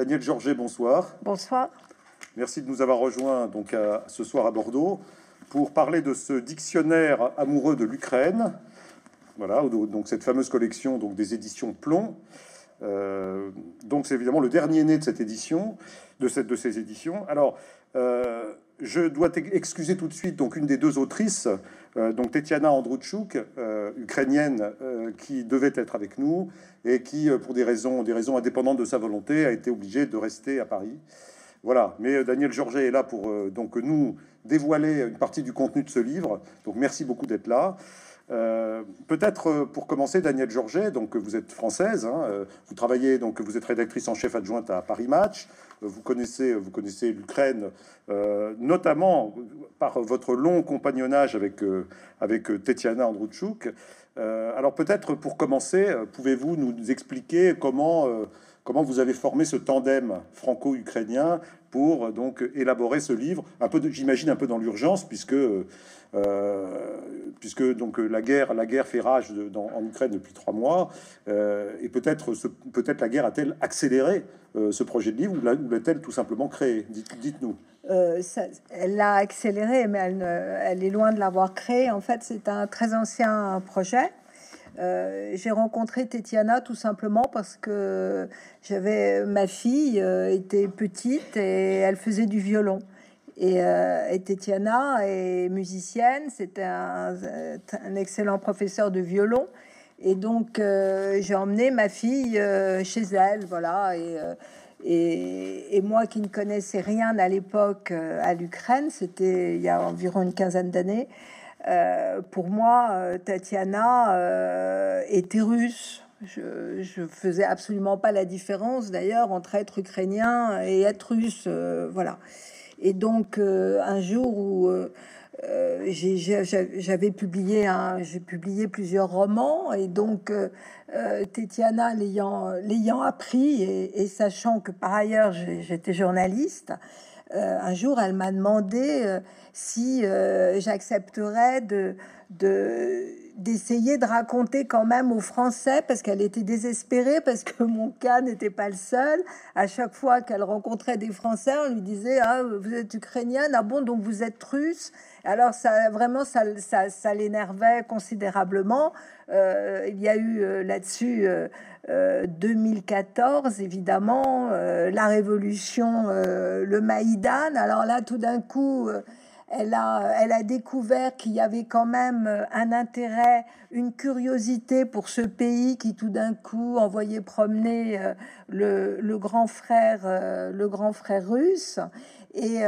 Daniel Georget, bonsoir. Bonsoir. Merci de nous avoir rejoints donc ce soir à Bordeaux pour parler de ce dictionnaire amoureux de l'Ukraine. Voilà, donc cette fameuse collection donc des éditions Plomb. Euh, donc c'est évidemment le dernier né de cette édition, de cette de ces éditions. Alors euh, je dois excuser tout de suite donc une des deux autrices, euh, donc Tetiana Androuchuk, ukrainienne, qui devait être avec nous et qui, pour des raisons indépendantes de sa volonté, a été obligée de rester à Paris. Voilà, mais Daniel Georget est là pour donc nous dévoiler une partie du contenu de ce livre. Donc merci beaucoup d'être là. Euh, peut-être euh, pour commencer, Daniel Georget, donc vous êtes française, hein, euh, vous travaillez donc vous êtes rédactrice en chef adjointe à Paris Match, vous connaissez vous connaissez l'Ukraine, notamment par votre long compagnonnage avec avec Tetiana Androuchuk. alors peut-être pour commencer, pouvez-vous nous expliquer comment comment vous avez formé ce tandem franco-ukrainien pour donc élaborer ce livre, un peu, j'imagine un peu dans l'urgence, puisque euh, puisque donc la guerre, la guerre fait rage en Ukraine depuis trois mois, euh, et peut-être peut-être la guerre a-t-elle accéléré euh, ce projet de livre ou l'a-t-elle tout simplement créé? Dites-nous. elle l'a accéléré, mais elle, elle, est loin de l'avoir créé. En fait, c'est un très ancien projet. J'ai rencontré Tetiana tout simplement parce que j'avais ma fille était petite et elle faisait du violon. Et, euh, et Tetiana est musicienne, c'était un, un, excellent professeur de violon. Et donc, euh, j'ai emmené ma fille euh, chez elle, voilà. Et, moi qui ne connaissais rien à l'époque à l'Ukraine, c'était il y a environ une quinzaine d'années. Pour moi, Tatiana était russe. Je, je faisais absolument pas la différence d'ailleurs entre être ukrainien et être russe. voilà. Et donc, euh, un jour où euh, euh, j'avais publié, j'ai publié plusieurs romans, et donc l'ayant l'ayant appris et, sachant que par ailleurs j'étais journaliste, un jour elle m'a demandé si j'accepterais de, de d'essayer de raconter quand même aux Français parce qu'elle était désespérée parce que mon cas n'était pas le seul. À chaque fois qu'elle rencontrait des Français, on lui disait ah vous êtes ukrainienne ah bon donc vous êtes russe? Alors ça vraiment ça ça, l'énervait considérablement. Euh, il y a eu euh, là-dessus euh, 2014 euh, évidemment la révolution le Maïdan. Alors là tout d'un coup elle a, elle a découvert qu'il y avait quand même euh, un intérêt, une curiosité pour ce pays qui tout d'un coup envoyait promener euh, le, grand frère, euh, le grand frère russe, et,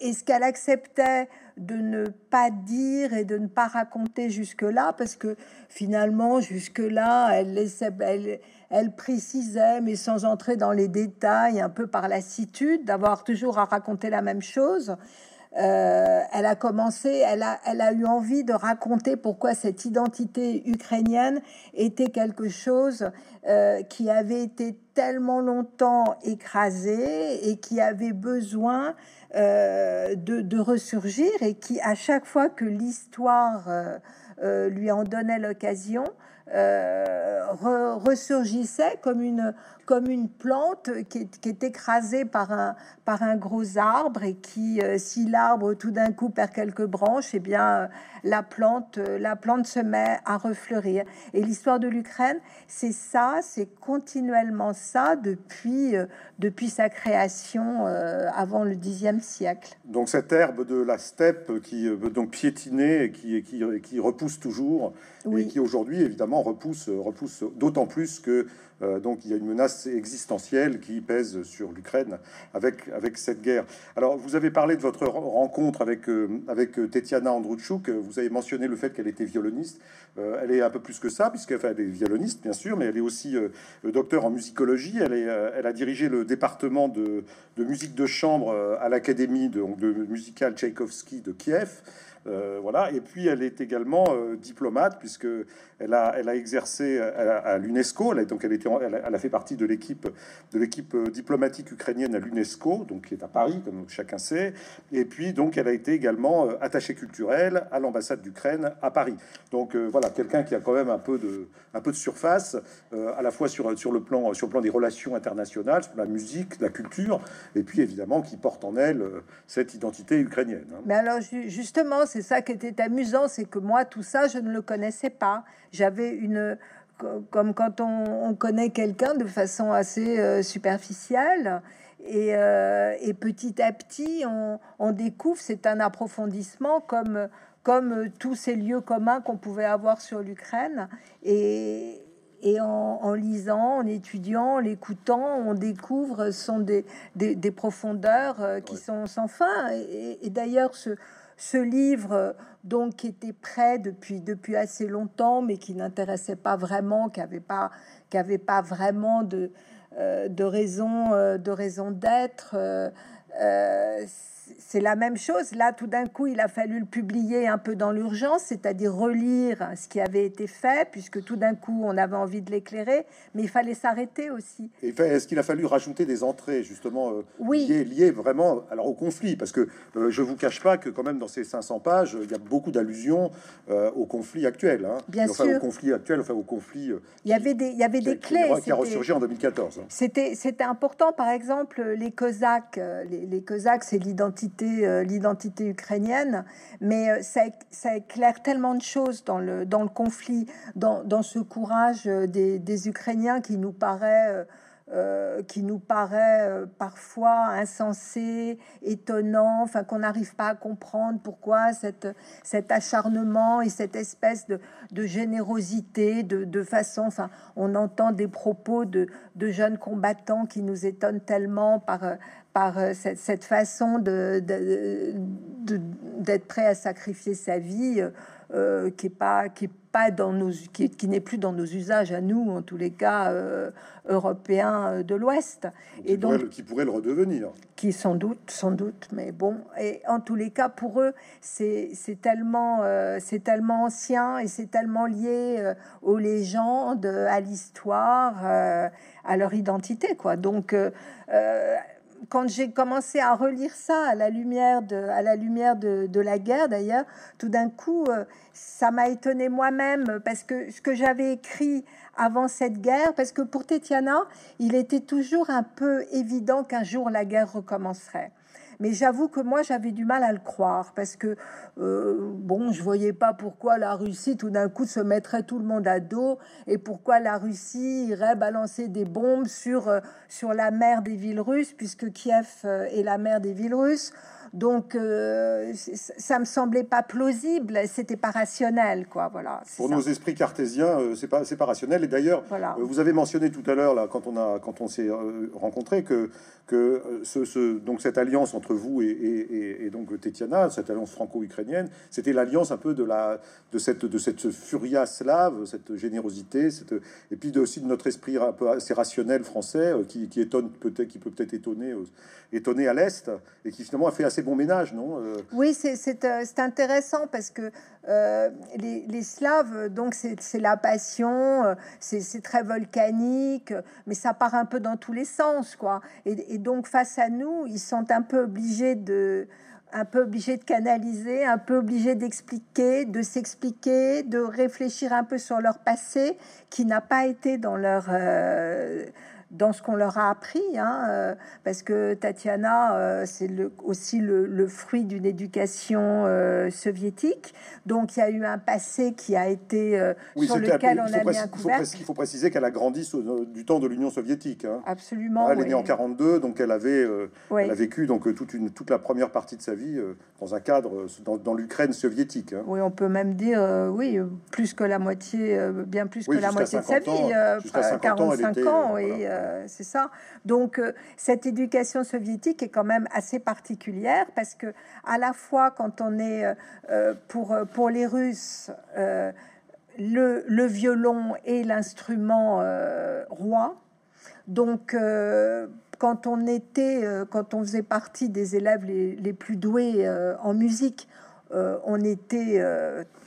et ce qu'elle acceptait de ne pas dire et de ne pas raconter jusque-là, parce que finalement, jusque-là, elle laissait, elle précisait, mais sans entrer dans les détails, un peu par lassitude, d'avoir toujours à raconter la même chose. Euh, elle a commencé, elle a, elle a eu envie de raconter pourquoi cette identité ukrainienne était quelque chose euh, qui avait été tellement longtemps écrasé et qui avait besoin euh, de, de, ressurgir et qui, à chaque fois que l'histoire lui en donnait l'occasion, ressurgissait comme une comme une plante qui est, écrasée par un, par un gros arbre et qui, euh, si l'arbre tout d'un coup perd quelques branches, et eh bien la plante, la plante se met à refleurir. Et l'histoire de l'Ukraine, c'est ça, c'est continuellement ça depuis, euh, depuis sa création euh, avant le Xe siècle. Donc cette herbe de la steppe qui veut donc piétiner et qui, qui, qui repousse toujours, et qui aujourd'hui évidemment repousse, repousse d'autant plus que euh, donc il y a une menace existentielle qui pèse sur l'Ukraine avec, avec cette guerre. Alors vous avez parlé de votre rencontre avec, euh, avec euh, Tetiana Androuchuk, vous avez mentionné le fait qu'elle était violoniste. elle est un peu plus que ça, puisqu'elle fait est violoniste bien sûr, mais elle est aussi docteur en musicologie. Elle, est, elle a dirigé le département de, de musique de chambre à l'Académie de, de musicale Tchaïkovski de Kiev. Voilà. Et puis elle est également diplomate puisque elle a, elle a exercé à, l'UNESCO. Elle a, fait partie de l'équipe de l'équipe diplomatique ukrainienne à l'UNESCO, donc qui est à Paris, comme chacun sait. Et puis donc elle a été également attachée culturelle à l'ambassade d'Ukraine à Paris. Donc voilà, quelqu'un qui a quand même un peu de un peu de surface, à la fois sur sur le plan sur le plan des relations internationales, sur la musique, la culture, et puis évidemment qui porte en elle euh, cette identité ukrainienne. Hein. Mais alors justement, c'est ça qui était amusant, c'est que moi tout ça je ne le connaissais pas. J'avais une comme quand on, connaît quelqu'un de façon assez euh, superficielle. Et, euh, et, petit à petit, on, on découvre, c'est un approfondissement comme, comme tous ces lieux communs qu'on pouvait avoir sur l'Ukraine. Et, et en, lisant, en étudiant, en l'écoutant, on découvre sont des, des, profondeurs euh, qui sont sans fin. Et, d'ailleurs, ce, ce livre, donc, qui était prêt depuis, depuis assez longtemps, mais qui n'intéressait pas vraiment, qui n'avait pas, qui avait pas vraiment de, euh, de raison euh, de raison d'être c'est la même chose. Là, tout d'un coup, il a fallu le publier un peu dans l'urgence, c'est-à-dire relire ce qui avait été fait, puisque tout d'un coup, on avait envie de l'éclairer, mais il fallait s'arrêter aussi. est-ce qu'il a fallu rajouter des entrées, justement, euh, oui. liées, vraiment alors, au conflit? Parce que euh, je vous cache pas que, quand même, dans ces 500 pages, il y a beaucoup d'allusions euh, au conflit actuel. Hein. Bien enfin, sûr. Au conflit actuel, enfin, au conflit. il y avait des, il y avait des clés. Qui, a ressurgi en 2014. Hein. C'était important, par exemple, les Cosaques. Les, les Cosaques, c'est l'identité euh, l'identité ukrainienne, mais euh, ça, éclaire tellement de choses dans le, conflit, dans, ce courage euh, des, Ukrainiens qui nous paraît qui nous paraît parfois insensé, étonnant, enfin qu'on n'arrive pas à comprendre pourquoi cet acharnement et cette espèce de, générosité, de, de, façon, enfin on entend des propos de, de, jeunes combattants qui nous étonnent tellement par, par cette, cette façon d'être prêt à sacrifier sa vie, euh, qui est pas qui est pas dans nos qui, qui n'est plus dans nos usages à nous en tous les cas euh, européens euh, de l'Ouest. Et donc qui pourrait le redevenir. Qui sans doute sans doute mais bon. Et en tous les cas pour eux c'est c'est tellement c'est tellement ancien et c'est tellement lié aux légendes à l'histoire à leur identité quoi. Donc quand j'ai commencé à relire ça à la lumière de, à la lumière de, de la guerre, d'ailleurs, tout d'un coup, euh, ça m'a étonné moi-même parce que ce que j'avais écrit avant cette guerre, parce que pour Tetiana, il était toujours un peu évident qu'un jour la guerre recommencerait. Mais j'avoue que moi, j'avais du mal à le croire parce que, euh, bon, je voyais pas pourquoi la Russie tout d'un coup se mettrait tout le monde à dos et pourquoi la Russie irait balancer des bombes sur, euh, sur la mer des villes russes, puisque Kiev euh, est la mer des villes russes. Donc, euh, ça me semblait pas plausible, c'était pas rationnel, quoi. Voilà. Pour nos esprits cartésiens, euh, c'est pas, c'est pas rationnel. Et d'ailleurs, voilà. Euh, vous avez mentionné tout à l'heure, là, quand on a, quand on s'est rencontré, que, que ce, ce, donc cette alliance entre vous et, et, et donc Tetiana, cette alliance franco-ukrainienne, c'était l'alliance un peu de la, de cette, de cette furia slave, cette générosité, cette, et puis de, aussi de notre esprit un peu assez rationnel français, qui, qui étonne peut-être, qui peut peut-être étonner, étonner à l'est, et qui finalement a fait assez bon ménage, non euh, Oui, euh, c'est intéressant parce que euh, les, Slaves, donc c'est la passion, c'est très volcanique, mais ça part un peu dans tous les sens, quoi. Et, donc face à nous, ils sont un peu obligés de un peu obligés de canaliser, un peu obligés d'expliquer, de s'expliquer, de réfléchir un peu sur leur passé qui n'a pas été dans leur dans ce qu'on leur a appris, hein, euh, parce que Tatiana, euh, c'est le, aussi le, fruit d'une éducation euh, soviétique. Donc il y a eu un passé qui a été sur lequel on a mis un couvercle. Il faut préciser qu'elle a grandi du temps de l'Union soviétique. Hein. Absolument. elle est née en 42, donc elle avait, elle a vécu donc toute une toute la première partie de sa vie dans un cadre dans, l'Ukraine soviétique. Hein. Oui, on peut même dire oui, plus que la moitié, bien plus que la moitié de sa vie, jusqu'à 45 ans, et euh, c'est ça. Donc euh, cette éducation soviétique est quand même assez particulière parce que à la fois quand on est euh, pour pour les Russes le, violon est l'instrument roi. Donc quand on était, quand on faisait partie des élèves les, les plus doués en musique, on était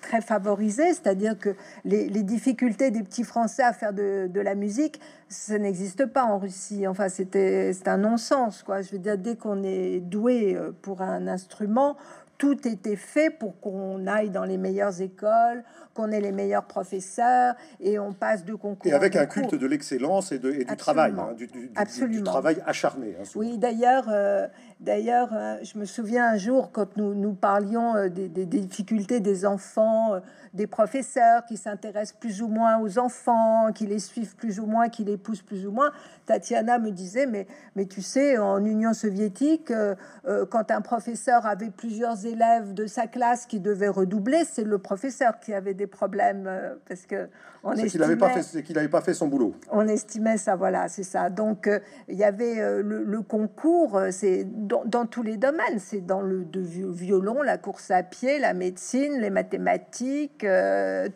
très favorisés, c'est-à-dire que les, difficultés des petits Français à faire de, de la musique, ça n'existe pas en Russie. Enfin, c'était c'est un non-sens, quoi. Je veux dire, dès qu'on est doué pour un instrument, tout était fait pour qu'on aille dans les meilleures écoles, qu'on ait les meilleurs professeurs et on passe de concours. Et avec un culte de l'excellence et, du travail, hein, du, travail acharné. Hein, oui, d'ailleurs, euh, d'ailleurs, euh, je me souviens un jour quand nous, nous parlions euh, des, difficultés des enfants, des professeurs qui s'intéressent plus ou moins aux enfants, qui les suivent plus ou moins, qui les poussent plus ou moins. Tatiana me disait, mais, mais tu sais, en Union soviétique, quand un professeur avait plusieurs élèves de sa classe qui devaient redoubler, c'est le professeur qui avait des problèmes euh, parce que on qu'il n'avait pas fait qu'il n'avait pas fait son boulot. On estimait ça, voilà, c'est ça. Donc euh, il y avait euh, le, concours, c'est dans, tous les domaines, c'est dans le de violon, la course à pied, la médecine, les mathématiques,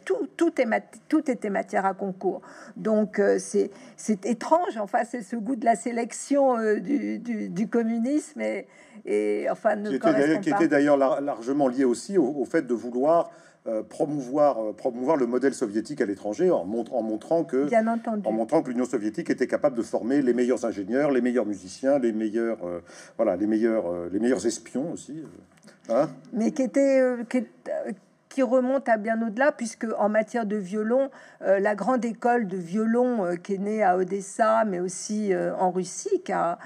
tout tout est tout était matière à concours. Donc c'est c'est étrange, enfin c'est ce goût de la sélection du, du, communisme et, et enfin ne qui était d'ailleurs largement lié aussi au fait de vouloir euh, promouvoir, euh, promouvoir le modèle soviétique à l'étranger en, en, montrant que, en montrant que l'Union soviétique était capable de former les meilleurs ingénieurs, les meilleurs musiciens, les meilleurs, euh, voilà, les meilleurs, les meilleurs espions aussi. Hein. Mais qui était, qui, remonte à bien au-delà, puisque en matière de violon, la grande école de violon qui est née à Odessa, mais aussi en Russie, qui a,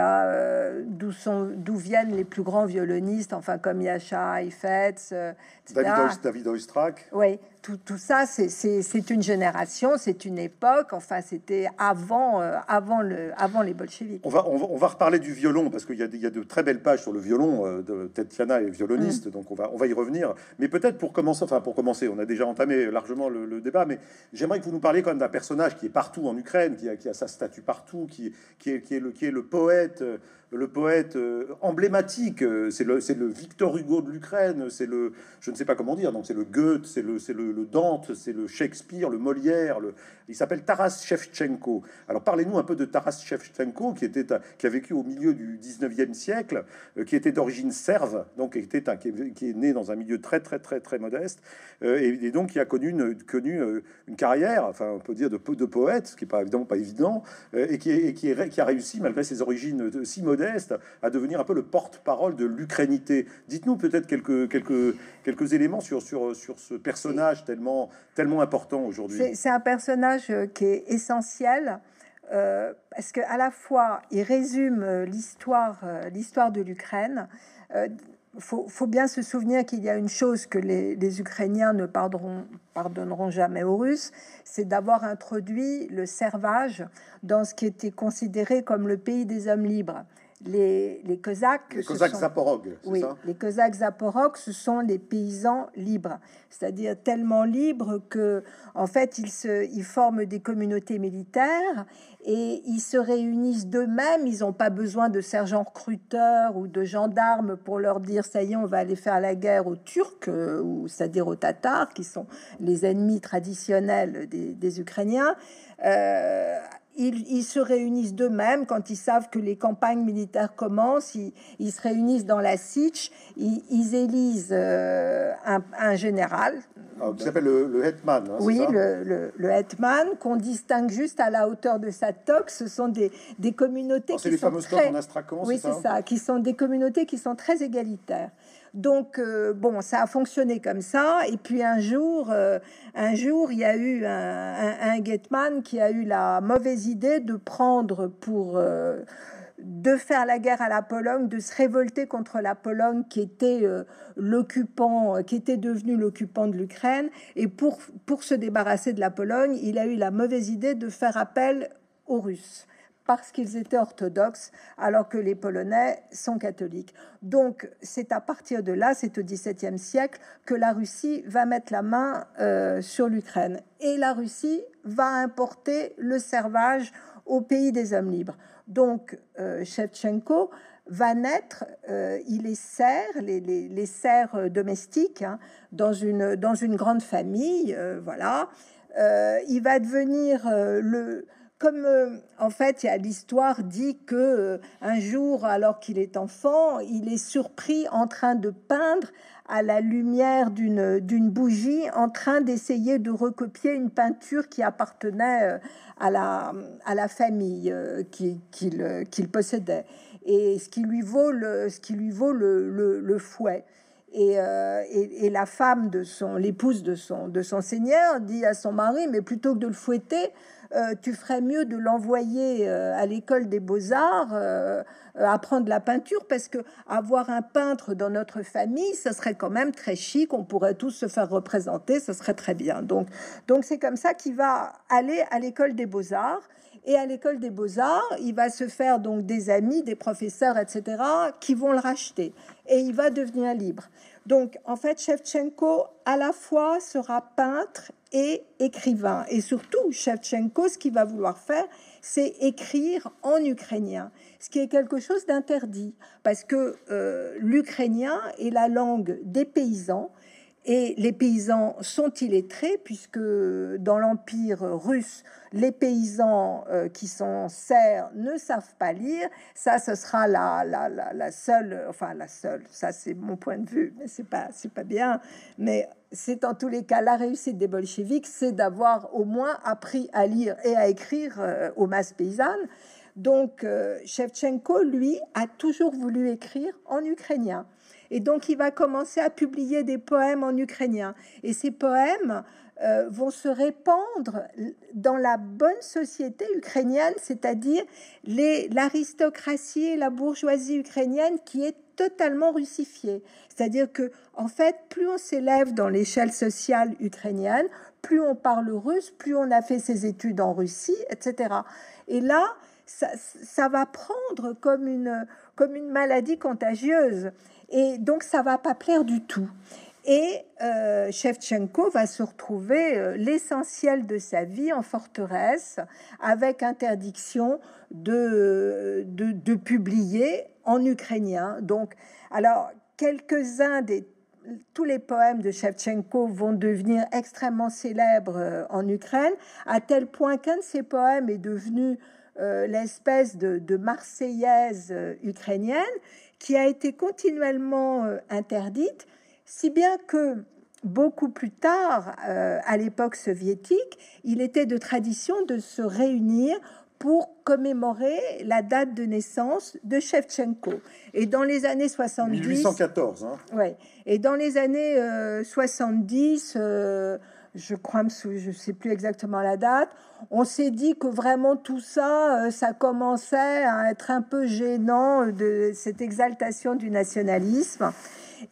euh, d'où sont d'où viennent les plus grands violonistes, enfin comme Yasha Heifetz, euh, David, David Oistrakh. Oui, tout, tout ça, c'est une génération, c'est une époque. Enfin, c'était avant, euh, avant, le, avant les bolcheviks. On va, on va, reparler du violon parce qu'il y, y, a de très belles pages sur le violon. de Tetiana est violoniste, mm. donc on va, on va y revenir. Mais peut-être pour commencer, enfin pour commencer, on a déjà entamé largement le, débat, mais j'aimerais que vous nous parliez quand même d'un personnage qui est partout en Ukraine, qui a, qui a sa statue partout, qui, qui, est, qui, est, le, qui est le poète euh, le poète euh, emblématique, euh, c'est le, le Victor Hugo de l'Ukraine, c'est le, je ne sais pas comment dire, donc c'est le Goethe, c'est le, c'est le, Dante, c'est le Shakespeare, le Molière, le, il s'appelle Taras Shevchenko. Alors parlez-nous un peu de Taras Shevchenko, qui était, qui a vécu au milieu du 19e siècle, qui était d'origine serve, donc qui était un, qui, est, né dans un milieu très très très très modeste, et, donc qui a connu une, connu une carrière, enfin on peut dire de, de poète, ce qui est pas évidemment pas évident, et qui, est, qui, est, qui a réussi malgré ses origines si modestes à devenir un peu le porte-parole de l'ukrainité. Dites-nous peut-être quelques, quelques, quelques éléments sur, sur, sur ce personnage tellement, tellement important aujourd'hui. C'est un personnage euh, qui est essentiel. Euh, parce que à la fois il résume euh, l'histoire l'histoire de l'Ukraine. Il faut, faut, bien se souvenir qu'il y a une chose que les, les Ukrainiens ne pardonneront, pardonneront jamais aux Russes, c'est d'avoir introduit le servage dans ce qui était considéré comme le pays des hommes libres les, les Cosaques. Les Cosaques Zaporog, oui, les Cosaques Zaporog, ce sont les paysans libres, c'est-à-dire tellement libres que, en fait, ils, se, ils forment des communautés militaires et ils se réunissent d'eux-mêmes. Ils n'ont pas besoin de sergents recruteurs ou de gendarmes pour leur dire ça y est, on va aller faire la guerre aux Turcs euh, ou c'est-à-dire aux Tatars, qui sont les ennemis traditionnels des, des Ukrainiens. Euh, ils, se réunissent d'eux-mêmes quand ils savent que les campagnes militaires commencent. Ils, se réunissent dans la Sitch, ils, élisent euh, un, général. Ah, qui s'appelle le, Hetman. Hein, oui, le, le, Hetman, qu'on distingue juste à la hauteur de sa toque. Ce sont des, des communautés qui sont très... en Oui, c'est ça, qui sont des communautés qui sont très égalitaires. Donc euh, bon, ça a fonctionné comme ça. Et puis un jour, euh, un jour, il y a eu un, un, qui a eu la mauvaise idée de prendre pour euh, de faire la guerre à la Pologne, de se révolter contre la Pologne qui était l'occupant, qui était devenu l'occupant de l'Ukraine. Et pour, pour se débarrasser de la Pologne, il a eu la mauvaise idée de faire appel aux Russes parce qu'ils étaient orthodoxes, alors que les Polonais sont catholiques. Donc, c'est à partir de là, c'est au XVIIe siècle, que la Russie va mettre la main euh, sur l'Ukraine. Et la Russie va importer le servage au pays des hommes libres. Donc, euh, Shevchenko va naître, euh, il est les, les, les serfs domestiques, hein, dans, une, dans une grande famille, voilà. il va devenir le comme euh, en fait, l'histoire dit que euh, un jour, alors qu'il est enfant, il est surpris en train de peindre à la lumière d'une d'une bougie, en train d'essayer de recopier une peinture qui appartenait à la à la famille qui qu'il qu'il possédait et ce qui lui vaut le ce qui lui vaut le, le, fouet. Euh, et, et, la femme de son, l'épouse de son, de son seigneur, dit à son mari, mais plutôt que de le fouetter, euh, tu ferais mieux de l'envoyer euh, à l'école des beaux-arts apprendre la peinture, parce que avoir un peintre dans notre famille, ce serait quand même très chic, on pourrait tous se faire représenter, ce serait très bien. Donc, donc c'est comme ça qu'il va aller à l'école des beaux-arts. Et à l'école des beaux-arts, il va se faire donc des amis, des professeurs, etc., qui vont le racheter. Et il va devenir libre. Donc, en fait, Shevchenko, à la fois, sera peintre et écrivain. Et surtout, Shevchenko, ce qu'il va vouloir faire, c'est écrire en ukrainien, ce qui est quelque chose d'interdit, parce que euh, l'ukrainien est la langue des paysans, et les paysans sont illettrés, puisque dans l'Empire russe, les paysans euh, qui sont serfs ne savent pas lire. Ça, ce sera la, la, la, seule, enfin la seule, ça c'est mon point de vue, mais c'est pas, c'est pas bien. Mais c'est en tous les cas la réussite des bolcheviks, c'est d'avoir au moins appris à lire et à écrire euh, aux masses paysannes. Donc, euh, Shevchenko, lui, a toujours voulu écrire en ukrainien. Et donc, il va commencer à publier des poèmes en ukrainien. Et ces poèmes euh, vont se répandre dans la bonne société ukrainienne, c'est-à-dire l'aristocratie et la bourgeoisie ukrainienne qui est totalement russifiée. C'est-à-dire que, en fait, plus on s'élève dans l'échelle sociale ukrainienne, plus on parle russe, plus on a fait ses études en Russie, etc. Et là, ça, ça va prendre comme une, comme une maladie contagieuse. Et donc, ça va pas plaire du tout. Et euh, Shevchenko va se retrouver euh, l'essentiel de sa vie en forteresse, avec interdiction de, de, publier en ukrainien. Donc, alors, quelques-uns des tous les poèmes de Shevchenko vont devenir extrêmement célèbres euh, en Ukraine, à tel point qu'un de ses poèmes est devenu l'espèce de, de, marseillaise ukrainienne qui a été continuellement euh, interdite, si bien que beaucoup plus tard, euh, à l'époque soviétique, il était de tradition de se réunir pour commémorer la date de naissance de Shevchenko. Et dans les années 70... 1814. Hein. Ouais. Et dans les années 70, euh, je crois, je ne sais plus exactement la date, on s'est dit que vraiment tout ça, euh, ça commençait à être un peu gênant de cette exaltation du nationalisme.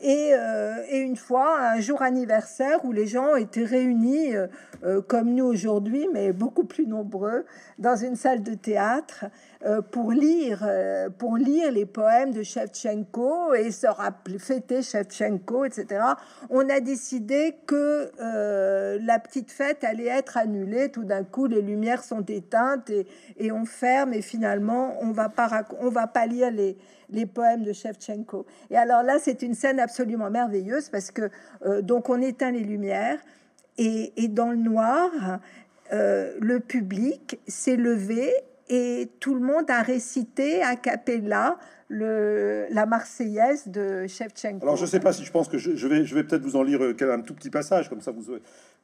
Et, euh, une fois, un jour anniversaire où les gens étaient réunis, euh, comme nous aujourd'hui, mais beaucoup plus nombreux, dans une salle de théâtre, pour lire, pour lire les poèmes de Shevchenko et se rappeler, fêter Shevchenko, etc. On a décidé que la petite fête allait être annulée. Tout d'un coup, lumières sont éteintes et, on ferme et finalement, on va pas, va pas lire les, les poèmes de Shevchenko. Et alors là, c'est une scène absolument merveilleuse parce que donc on éteint les lumières et, dans le noir, le public s'est levé et tout le monde a récité a cappella la Marseillaise de Shevchenko. Alors je ne sais pas si je pense que je, vais, je vais peut-être vous en lire euh, un tout petit passage comme ça, vous,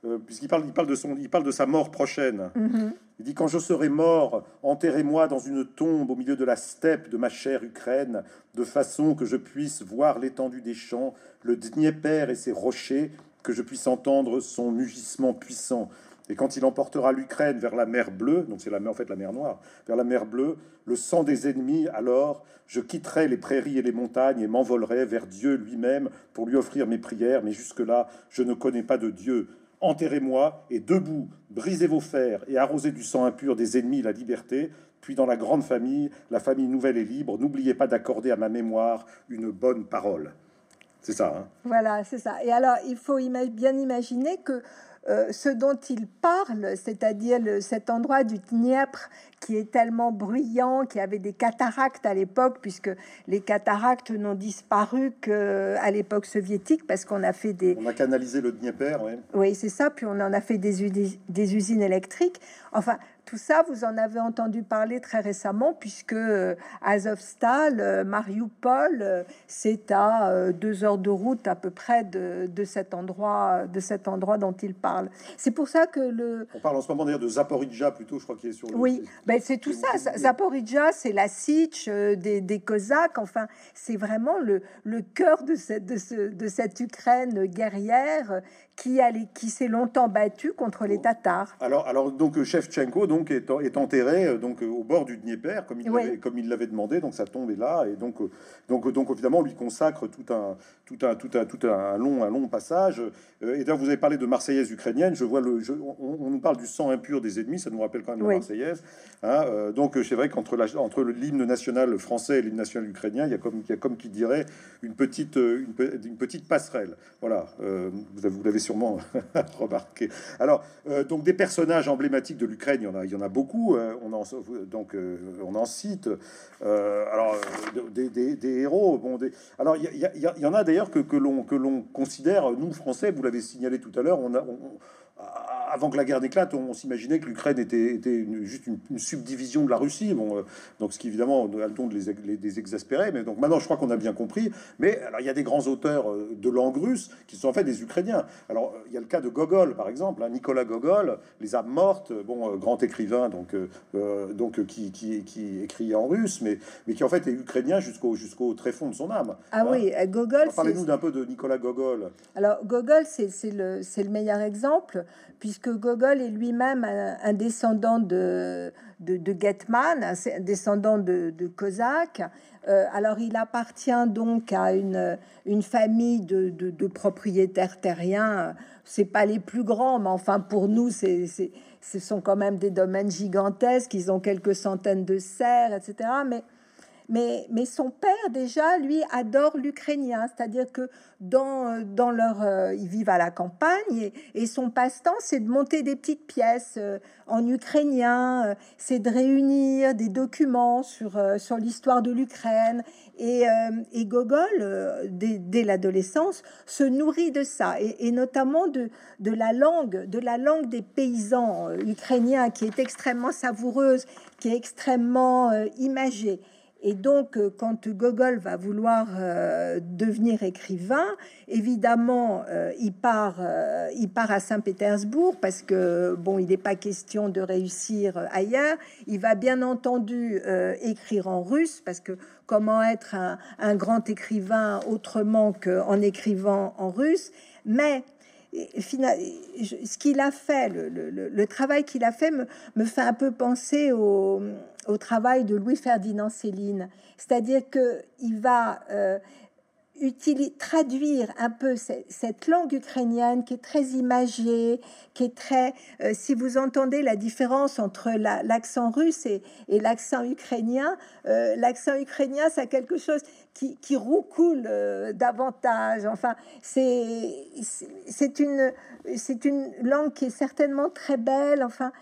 euh, puisqu'il parle, il parle de son, il parle de sa mort prochaine. Mhm. Il dit quand je serai mort, enterrez-moi dans une tombe au milieu de la steppe de ma chère Ukraine, de façon que je puisse voir l'étendue des champs, le Dnieper et ses rochers, que je puisse entendre son mugissement puissant. Et quand il emportera l'Ukraine vers la mer Bleue, donc c'est la mer, en fait la mer Noire, vers la mer Bleue, le sang des ennemis, alors je quitterai les prairies et les montagnes et m'envolerai vers Dieu lui-même pour lui offrir mes prières. Mais jusque-là, je ne connais pas de Dieu. Enterrez-moi et debout, brisez vos fers et arrosez du sang impur des ennemis la liberté. Puis dans la grande famille, la famille nouvelle et libre, n'oubliez pas d'accorder à ma mémoire une bonne parole. C'est ça. Hein? Voilà, c'est ça. Et alors, il faut bien imaginer que euh, ce dont il parle, c'est-à-dire cet endroit du Dniepr qui est tellement bruyant, qui avait des cataractes à l'époque, puisque les cataractes n'ont disparu qu'à l'époque soviétique, parce qu'on a fait des... On a canalisé le Dnieper, oui. Oui, c'est ça, puis on en a fait des, des usines électriques. Enfin, tout ça, vous en avez entendu parler très récemment, puisque Azovstal, Mariupol, c'est à deux heures de route à peu près de, de, cet endroit, de cet endroit dont il parle. C'est pour ça que le. On parle en ce moment d'ailleurs de Zaporizhia plutôt, je crois qu'il est sur. Le, oui, ben c'est tout ça. Zaporizhia, c'est la Sich des, des Cosaques. Enfin, c'est vraiment le, le cœur de cette, de, ce, de cette Ukraine guerrière qui, qui s'est longtemps battu contre les Tatars. Alors, alors donc Shevchenko donc est, est enterré euh, donc au bord du Dnieper comme il l'avait comme il l'avait demandé. Donc sa tombe est là et donc euh, donc donc évidemment on lui consacre tout un tout un tout un tout un long un long passage. Euh, et d'ailleurs vous avez parlé de Marseillaise ukrainienne. Je vois le on, nous parle du sang impur des ennemis. Ça nous rappelle quand même la Marseillaise. Hein, donc c'est vrai qu'entre la entre l'hymne national français et l'hymne national ukrainien, il y a comme il y a comme qui dirait une petite une, une petite passerelle. Voilà. vous l'avez sûrement remarqué. Alors, euh, donc des personnages emblématiques de l'Ukraine, il y en a, y en a beaucoup. Euh, on en, donc, euh, on en cite. alors, des, héros. Bon, des, alors, il y, y, en a d'ailleurs que, que l'on considère, nous Français, vous l'avez signalé tout à l'heure, on a avant que la guerre n'éclate, on, s'imaginait que l'Ukraine était, juste une, subdivision de la Russie. Bon, euh, donc ce qui évidemment a le don de les, exaspérer. Mais donc maintenant, je crois qu'on a bien compris. Mais alors, il y a des grands auteurs euh, de langue russe qui sont en fait des Ukrainiens. Alors il y a le cas de Gogol, par exemple, hein, Nicolas Gogol, Les âmes mortes, bon, euh, grand écrivain, donc, donc qui, qui, écrit en russe, mais, mais qui en fait est ukrainien jusqu'au jusqu'au tréfonds de son âme. Ah hein. oui, Gogol. Parlez-nous d'un peu de Nicolas Gogol. Alors Gogol, c'est le, le meilleur exemple puisque Gogol est lui-même un, descendant de, de, Getman, un, descendant de, Cosaque. Euh, alors il appartient donc à une, une famille de, de, propriétaires terriens. C'est pas les plus grands, mais enfin pour nous, ce sont quand même des domaines gigantesques. Ils ont quelques centaines de serres, etc. Mais mais, son père, déjà, lui, adore l'ukrainien, c'est-à-dire que dans, dans leur... Euh, ils vivent à la campagne et, son passe-temps, c'est de monter des petites pièces euh, en ukrainien, euh, c'est de réunir des documents sur, sur l'histoire de l'Ukraine. Et, Gogol, dès, dès l'adolescence, se nourrit de ça, et, et, notamment de, de la langue, de la langue des paysans ukrainiens, qui est extrêmement savoureuse, qui est extrêmement imagée. Et donc, euh, quand Gogol va vouloir euh, devenir écrivain, évidemment, euh, il, part, il part à Saint-Pétersbourg parce que, bon, il n'est pas question de réussir ailleurs. Il va bien entendu écrire en russe parce que comment être un, un grand écrivain autrement qu'en écrivant en russe Mais ce qu'il a fait, le, travail qu'il a fait me, fait un peu penser au, travail de Louis-Ferdinand Céline. C'est-à-dire qu'il va euh, traduire un peu cette, langue ukrainienne qui est très imagée, qui est très... Euh, si vous entendez la différence entre l'accent russe et, l'accent ukrainien, euh, l'accent ukrainien, c'est quelque chose qui, qui roucoule euh, davantage. Enfin, c'est une, une langue qui est certainement très belle. Enfin,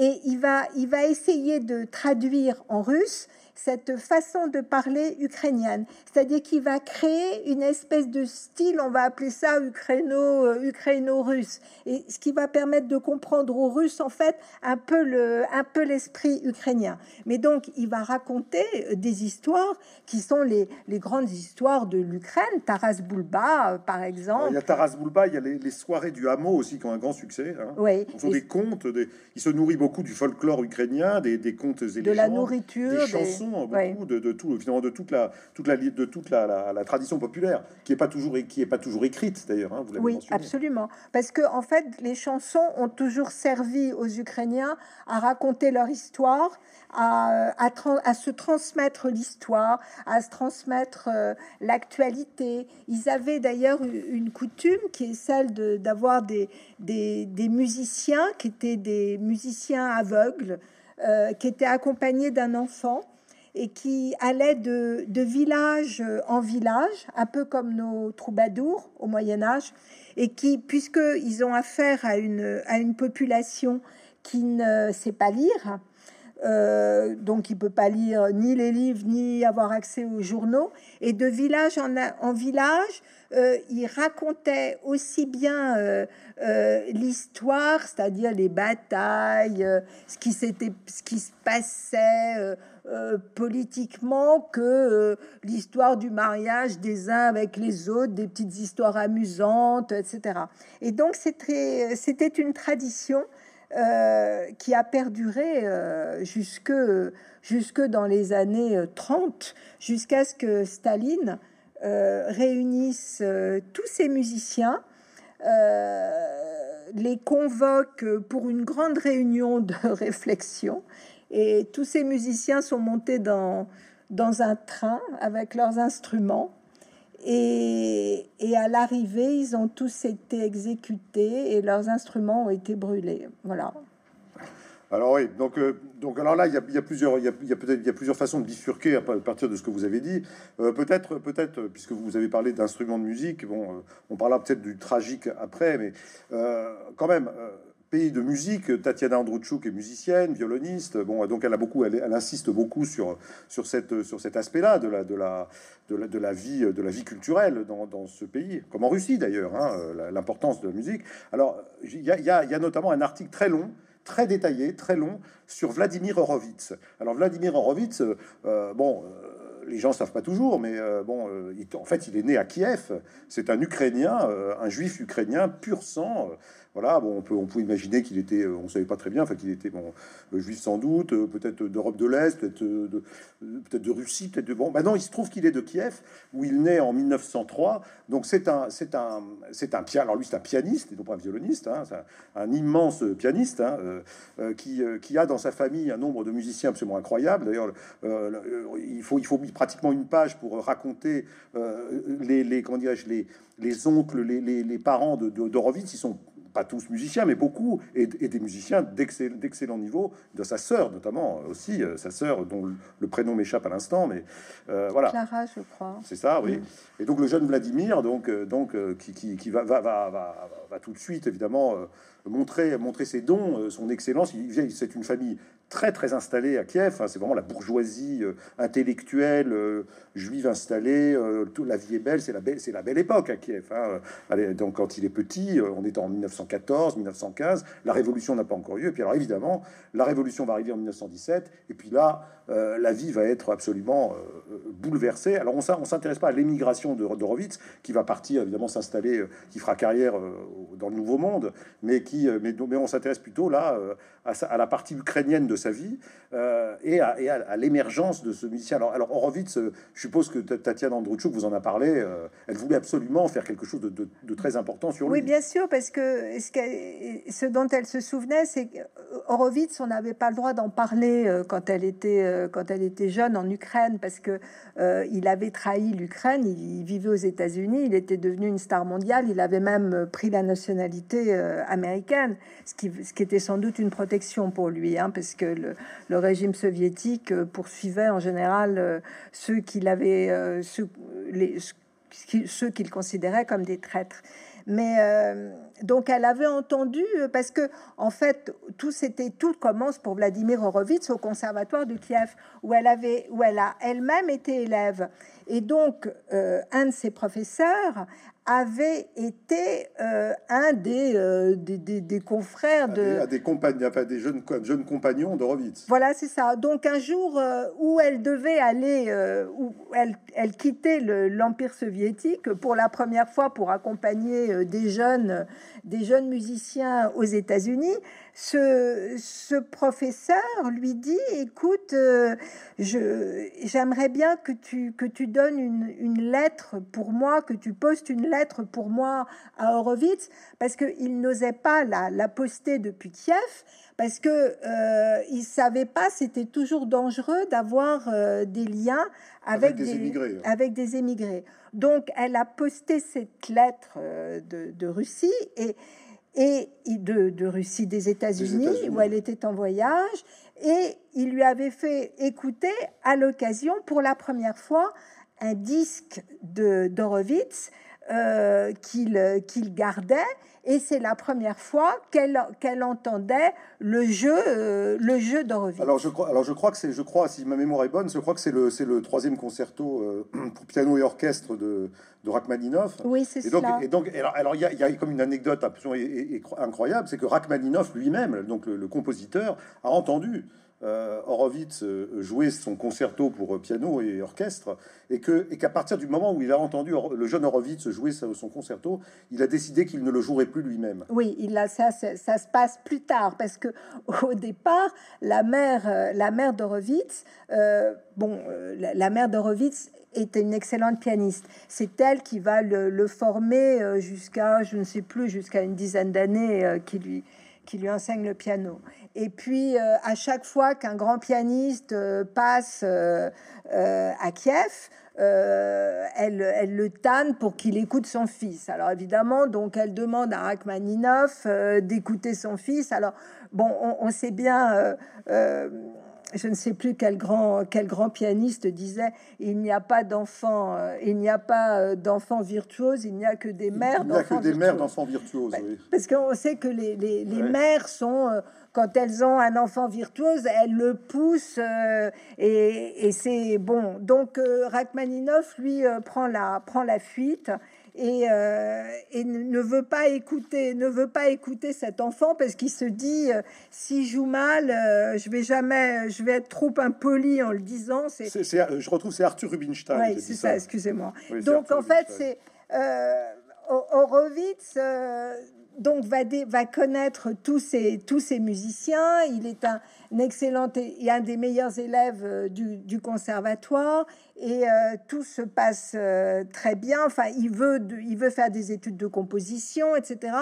et il va, il va essayer de traduire en russe cette façon de parler ukrainienne. C'est-à-dire qu'il va créer une espèce de style, on va appeler ça euh, ukraino-russe, et ce qui va permettre de comprendre aux Russes en fait un peu le, un peu l'esprit ukrainien. Mais donc il va raconter euh, des histoires qui sont les, les grandes histoires de l'Ukraine. Taras Bulba, euh, par exemple. Il y a Taras Bulba, il y a les, soirées du hameau aussi qui ont un grand succès. Hein. Oui. Ce sont des contes, des... il se nourrit beaucoup du folklore ukrainien, des, des contes et de la nourriture, des chansons beaucoup de, de, tout, finalement, de toute la, toute la, de toute la, la, tradition populaire, qui est pas toujours, qui est pas toujours écrite d'ailleurs. Hein, oui, absolument, parce que en fait, les chansons ont toujours servi aux Ukrainiens à raconter leur histoire, à, à, à se transmettre l'histoire, à se transmettre euh, l'actualité. Ils avaient d'ailleurs une coutume qui est celle d'avoir des, des, des musiciens qui étaient des musiciens aveugles. Euh, qui étaient accompagnés d'un enfant et qui allait de, village en village, un peu comme nos troubadours au Moyen Âge, et qui, puisqu'ils ont affaire à une, à une population qui ne sait pas lire, euh, donc il peut pas lire ni les livres ni avoir accès aux journaux. Et de village en, village, euh, il racontait aussi bien euh, l'histoire, c'est-à-dire les batailles, ce qui ce qui se passait. Politiquement que l'histoire du mariage des uns avec les autres, des petites histoires amusantes, etc. Et donc c'était une tradition euh, qui a perduré euh, jusque, jusque dans les années 30, euh, jusqu'à ce que Staline réunisse tous ces musiciens, les convoque pour une grande réunion de réflexion, et tous ces musiciens sont montés dans, dans un train avec leurs instruments et, à l'arrivée, ils ont tous été exécutés et leurs instruments ont été brûlés. Voilà. Alors oui, donc, euh, donc alors là, il y a, plusieurs, il y a, peut-être, il y a plusieurs façons de bifurquer à partir de ce que vous avez dit. Euh, peut-être, peut-être, puisque vous avez parlé d'instruments de musique, bon, euh, on parlera peut-être du tragique après, mais quand même pays de musique. Tatiana Androuchuk est musicienne, violoniste. Bon, donc elle a beaucoup, elle, insiste beaucoup sur sur cette sur cet aspect-là de la de la de la, de la vie de la vie culturelle dans, ce pays, comme en Russie d'ailleurs, hein, l'importance de la musique. Alors il y a, notamment un article très long très détaillé, très long, sur Vladimir Horowitz. Alors Vladimir Horowitz, euh, bon, euh, les gens savent pas toujours, mais euh, bon, en fait, il est né à Kiev. C'est un Ukrainien, un juif ukrainien pur sang. Voilà, bon, on peut, on peut imaginer qu'il était, euh, on savait pas très bien, enfin qu'il était bon, euh, juif sans doute, euh, peut-être d'Europe de l'Est, peut-être de, peut-être de Russie, peut-être de bon. Maintenant, il se trouve qu'il est de Kiev, où il naît en 1903. Donc c'est un, c'est un, c'est un. Alors lui, c'est un pianiste et non pas un violoniste, hein, un, immense pianiste hein, qui, qui a dans sa famille un nombre de musiciens absolument incroyable. D'ailleurs, il faut, il faut pratiquement une page pour raconter les, les, comment les, les oncles, les, les, parents de, de Ils sont pas tous musiciens, mais beaucoup, et, des musiciens d'excellent niveau, de sa sœur notamment aussi, euh, sa sœur dont le, prénom m'échappe à l'instant, mais euh, voilà. Clara, je crois. C'est ça, oui. Mm. Et donc le jeune Vladimir, donc, euh, donc qui, qui, qui va, va, va, va, va, tout de suite évidemment montrer, montrer ses dons, son excellence. Il, c'est une famille très très installée à Kiev. Hein. c'est vraiment la bourgeoisie intellectuelle juive installée. toute la vie est belle. C'est la belle, c'est la belle époque à Kiev. Hein. Allez, donc quand il est petit, on est en 1900 1914, 1915. La révolution n'a pas encore lieu. Et puis alors évidemment, la révolution va arriver en 1917. Et puis là, euh, la vie va être absolument euh, bouleversée. Alors on, on s'intéresse pas à l'émigration de Horowitz, qui va partir évidemment s'installer, euh, qui fera carrière dans le Nouveau Monde, mais qui, mais, on s'intéresse plutôt là à, la partie ukrainienne de sa vie et à, l'émergence de ce musicien. Alors, alors Horowitz, je suppose que Tatiana Androuchuk vous en a parlé. elle voulait absolument faire quelque chose de, très important sur lui. Oui, bien sûr, parce que ce, ce dont elle se souvenait, c'est qu'Horowitz, on n'avait pas le droit d'en parler quand elle était euh, quand elle était jeune en Ukraine parce que euh, il avait trahi l'Ukraine. Il, vivait aux États-Unis, il était devenu une star mondiale. Il avait même pris la nationalité euh, américaine, ce qui, ce qui était sans doute une protection pour lui, hein, parce que le, régime soviétique poursuivait en général ceux qu'il avait, ceux, les, ceux qu'il considérait comme des traîtres. Mais euh, donc elle avait entendu euh, parce que en fait tout c'était tout commence pour Vladimir Horowitz au conservatoire de Kiev où elle avait où elle a elle-même été élève et donc euh, un de ses professeurs avait été euh, un euh, des, des, des, confrères de... des, compagnons, enfin, des jeunes, jeunes compagnons d'Horowitz. Voilà, c'est ça. Donc un jour euh, où elle devait aller, où elle, elle quittait l'Empire soviétique pour la première fois pour accompagner des jeunes, des jeunes musiciens aux États-Unis, ce, ce, professeur lui dit, écoute, j'aimerais bien que tu, que tu donnes une, une lettre pour moi, que tu postes une lettre pour moi à Horowitz parce qu'il n'osait pas la, la, poster depuis Kiev parce que euh, il savait pas c'était toujours dangereux d'avoir euh, des liens avec, des, émigrés. Avec des émigrés. Donc elle a posté cette lettre euh, de, de, Russie et et de, de Russie des États-Unis où elle était en voyage et il lui avait fait écouter à l'occasion pour la première fois un disque de d'Horowitz qu'il qu'il gardait et c'est la première fois qu'elle entendait le jeu euh, le jeu d'Horowitz. Alors je crois alors je crois que c'est je crois si ma mémoire est bonne, je crois que c'est le le troisième concerto euh, pour piano et orchestre de de Rachmaninoff. Oui, c'est ça. Et donc alors il y, y, a comme une anecdote absolument incroyable, c'est que Rachmaninoff lui-même, donc le, le compositeur, a entendu euh, Horowitz euh, jouer son concerto pour euh, piano et orchestre, et que et qu'à partir du moment où il a entendu le jeune Horowitz jouer son concerto, il a décidé qu'il ne le jouerait plus lui-même. Oui, il a ça, ça, se passe plus tard parce que au départ, la mère, la mère d'Horowitz, bon, la, mère d'Horowitz était une excellente pianiste. C'est elle qui va le, le former jusqu'à, je ne sais plus, jusqu'à une dizaine d'années, qui lui qui lui enseigne le piano. Et puis, euh, à chaque fois qu'un grand pianiste euh, passe euh, à Kiev, elle, le tanne pour qu'il écoute son fils. Alors évidemment, donc elle demande à Rachmaninoff d'écouter son fils. Alors bon, on, on sait bien je ne sais plus quel grand, quel grand pianiste disait il n'y a pas d'enfants, euh, il n'y a pas euh, d'enfants virtuoses, il n'y a que des mères d'enfants que des mères d'enfants virtuoses. oui. Parce qu'on sait que les, les, les mères sont, euh, quand elles ont un enfant virtuose, elles le poussent et, et c'est bon. Donc Rachmaninoff, lui, prend, la, prend la fuite euh, et, ne veut pas écouter, ne veut pas écouter cet enfant parce qu'il se dit euh, si joue mal, euh, je vais jamais, je vais être trop impoli en le disant. C'est, je retrouve c'est Arthur Rubinstein. Oui, c'est ça. excusez-moi. Donc en fait, c'est Horowitz donc va, va connaître tous ces, tous ces musiciens. Il est un, excellent et un des meilleurs élèves euh, du, conservatoire et euh, tout se passe euh, très bien. Enfin, il veut, il veut faire des études de composition, etc.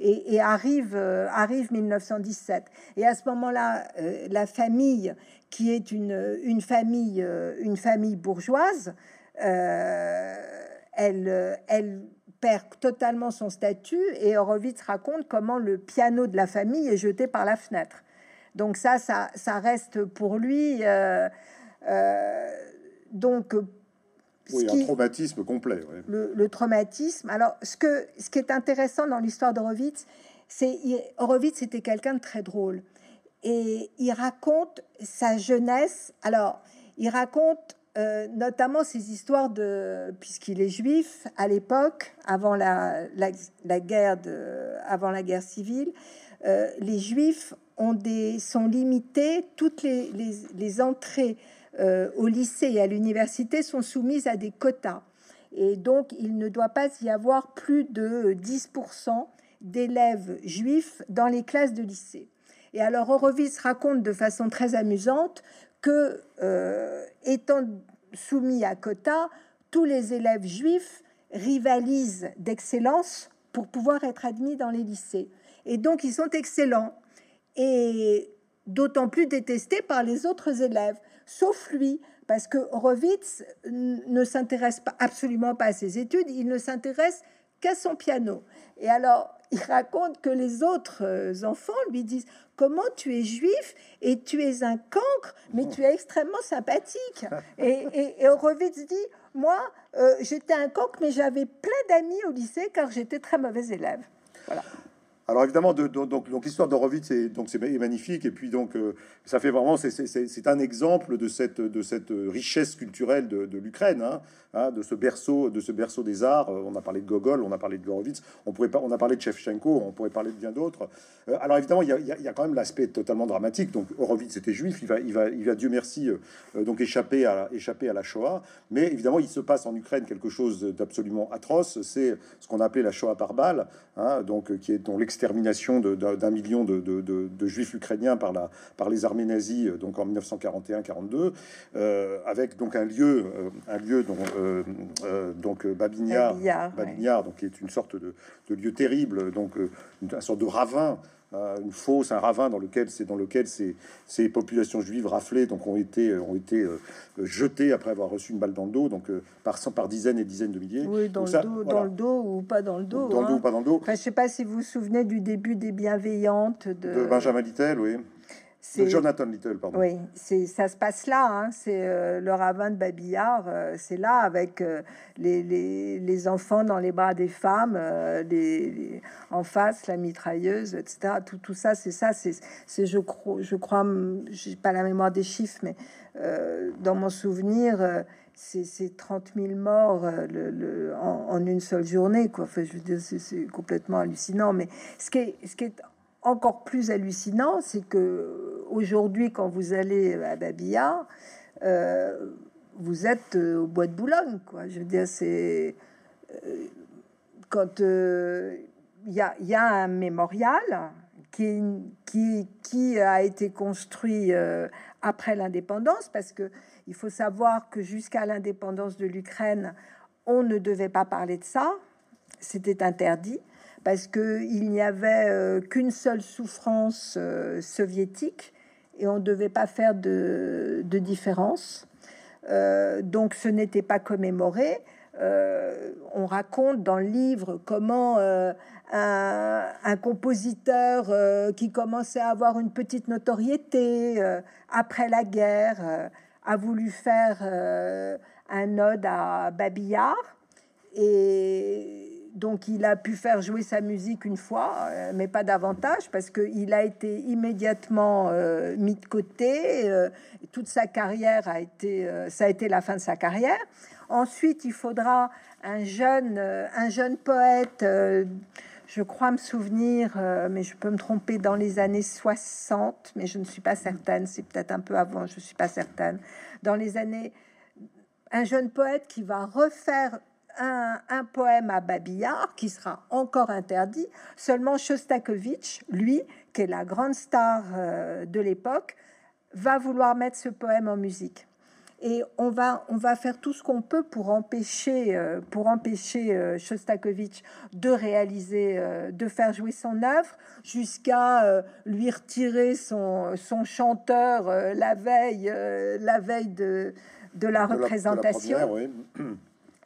Et, arrive, arrive 1917. Et à ce moment-là, la famille, qui est une, une famille, une famille bourgeoise, elle, elle perd totalement son statut et Horowitz raconte comment le piano de la famille est jeté par la fenêtre. Donc ça, ça, ça reste pour lui. Euh, euh, donc oui, un traumatisme complet. Le, traumatisme. Alors, ce, que, ce qui est intéressant dans l'histoire d'Horowitz, c'est Horowitz était quelqu'un de très drôle. Et il raconte sa jeunesse. Alors, il raconte euh, notamment ces histoires de, puisqu'il est juif à l'époque, avant la, la, guerre de, avant la guerre civile, euh, les juifs des, sont limités, toutes les, entrées euh, au lycée et à l'université sont soumises à des quotas. Et donc, il ne doit pas y avoir plus de 10% d'élèves juifs dans les classes de lycée. Et alors, Horowitz raconte de façon très amusante que, euh, étant soumis à quota, tous les élèves juifs rivalisent d'excellence pour pouvoir être admis dans les lycées. Et donc, ils sont excellents et d'autant plus détestés par les autres élèves, sauf lui, parce que Horowitz ne s'intéresse pas, absolument pas à ses études, il ne s'intéresse qu'à son piano. Et alors, il raconte que les autres euh, enfants lui disent comment tu es juif et tu es un cancre, mais tu es extrêmement sympathique. Et, et, Horowitz dit, moi, euh, j'étais un cancre, mais j'avais plein d'amis au lycée car j'étais très mauvais élève. Voilà. Alors évidemment, de, donc, donc l'histoire d'Horowitz est donc c'est magnifique et puis donc euh, ça fait vraiment c'est un exemple de cette de cette richesse culturelle de, l'Ukraine, hein, hein, de ce berceau de ce berceau des arts. On a parlé de Gogol, on a parlé de Horowitz, on pourrait on a parlé de Shevchenko, on pourrait parler de bien d'autres. Euh, alors évidemment, il y, a, quand même l'aspect totalement dramatique. Donc Horowitz était juif, il va il va il va Dieu merci euh, donc échapper à échapper à la Shoah, mais évidemment il se passe en Ukraine quelque chose d'absolument atroce. C'est ce qu'on appelait la Shoah par balle, hein, donc qui est dont l'extermination d'un million de, juifs ukrainiens par, la, par les armées nazies euh, donc en 1941-42, euh, avec donc un lieu, euh, un lieu dont, donc Babinard, Babinard, donc qui est une sorte de, lieu terrible, donc une, sorte de ravin une fosse, un ravin dans lequel c'est dans lequel ces, ces, populations juives raflées donc ont été ont été jetées après avoir reçu une balle dans le dos donc par par dizaines et dizaines de milliers. Oui, dans, le, dos, dans le dos ou pas dans le dos. Dans le dos ou hein. pas dans le dos. Enfin, je sais pas si vous vous souvenez du début des bienveillantes de, de Benjamin Littel, oui. C'est Jonathan Little, pardon. Oui, c'est ça se passe là. Hein, c'est euh, le ravin de Babillard. Euh, c'est là avec euh, les, les, les, enfants dans les bras des femmes, les, en face la mitrailleuse, etc. Tout, tout ça, c'est ça. C'est je crois, je crois, j'ai pas la mémoire des chiffres, mais dans mon souvenir, c'est 30 000 morts le, le, en, en, une seule journée. Quoi. Enfin, je veux dire, c'est complètement hallucinant. Mais ce qui est, ce qui est encore plus hallucinant, c'est que aujourd'hui, quand vous allez à Babillard, euh, vous êtes euh, au bois de Boulogne, quoi. Je veux dire, c'est euh, quand il y a, un mémorial qui, qui a été construit après l'indépendance, parce que il faut savoir que jusqu'à l'indépendance de l'Ukraine, on ne devait pas parler de ça, c'était interdit parce qu'il n'y avait euh, qu'une seule souffrance euh, soviétique et on ne devait pas faire de, différence. Euh, donc ce n'était pas commémoré. on raconte dans le livre comment un, compositeur qui commençait à avoir une petite notoriété après la guerre a voulu faire un ode à Babillard et donc il a pu faire jouer sa musique une fois, euh, mais pas davantage, parce qu'il a été immédiatement euh, mis de côté. Euh, toute sa carrière a été, ça a été la fin de sa carrière. Ensuite, il faudra un jeune, un jeune poète. je crois me souvenir, mais je peux me tromper, dans les années 60, mais je ne suis pas certaine. C'est peut-être un peu avant, je suis pas certaine. Dans les années, un jeune poète qui va refaire un, poème à Babillard qui sera encore interdit. Seulement Shostakovich, lui, qui est la grande star euh, de l'époque, va vouloir mettre ce poème en musique. Et on va, on va faire tout ce qu'on peut pour empêcher, euh, pour empêcher euh, Shostakovich de réaliser, de faire jouer son œuvre, jusqu'à lui retirer son, son chanteur la veille, la veille de, de la représentation.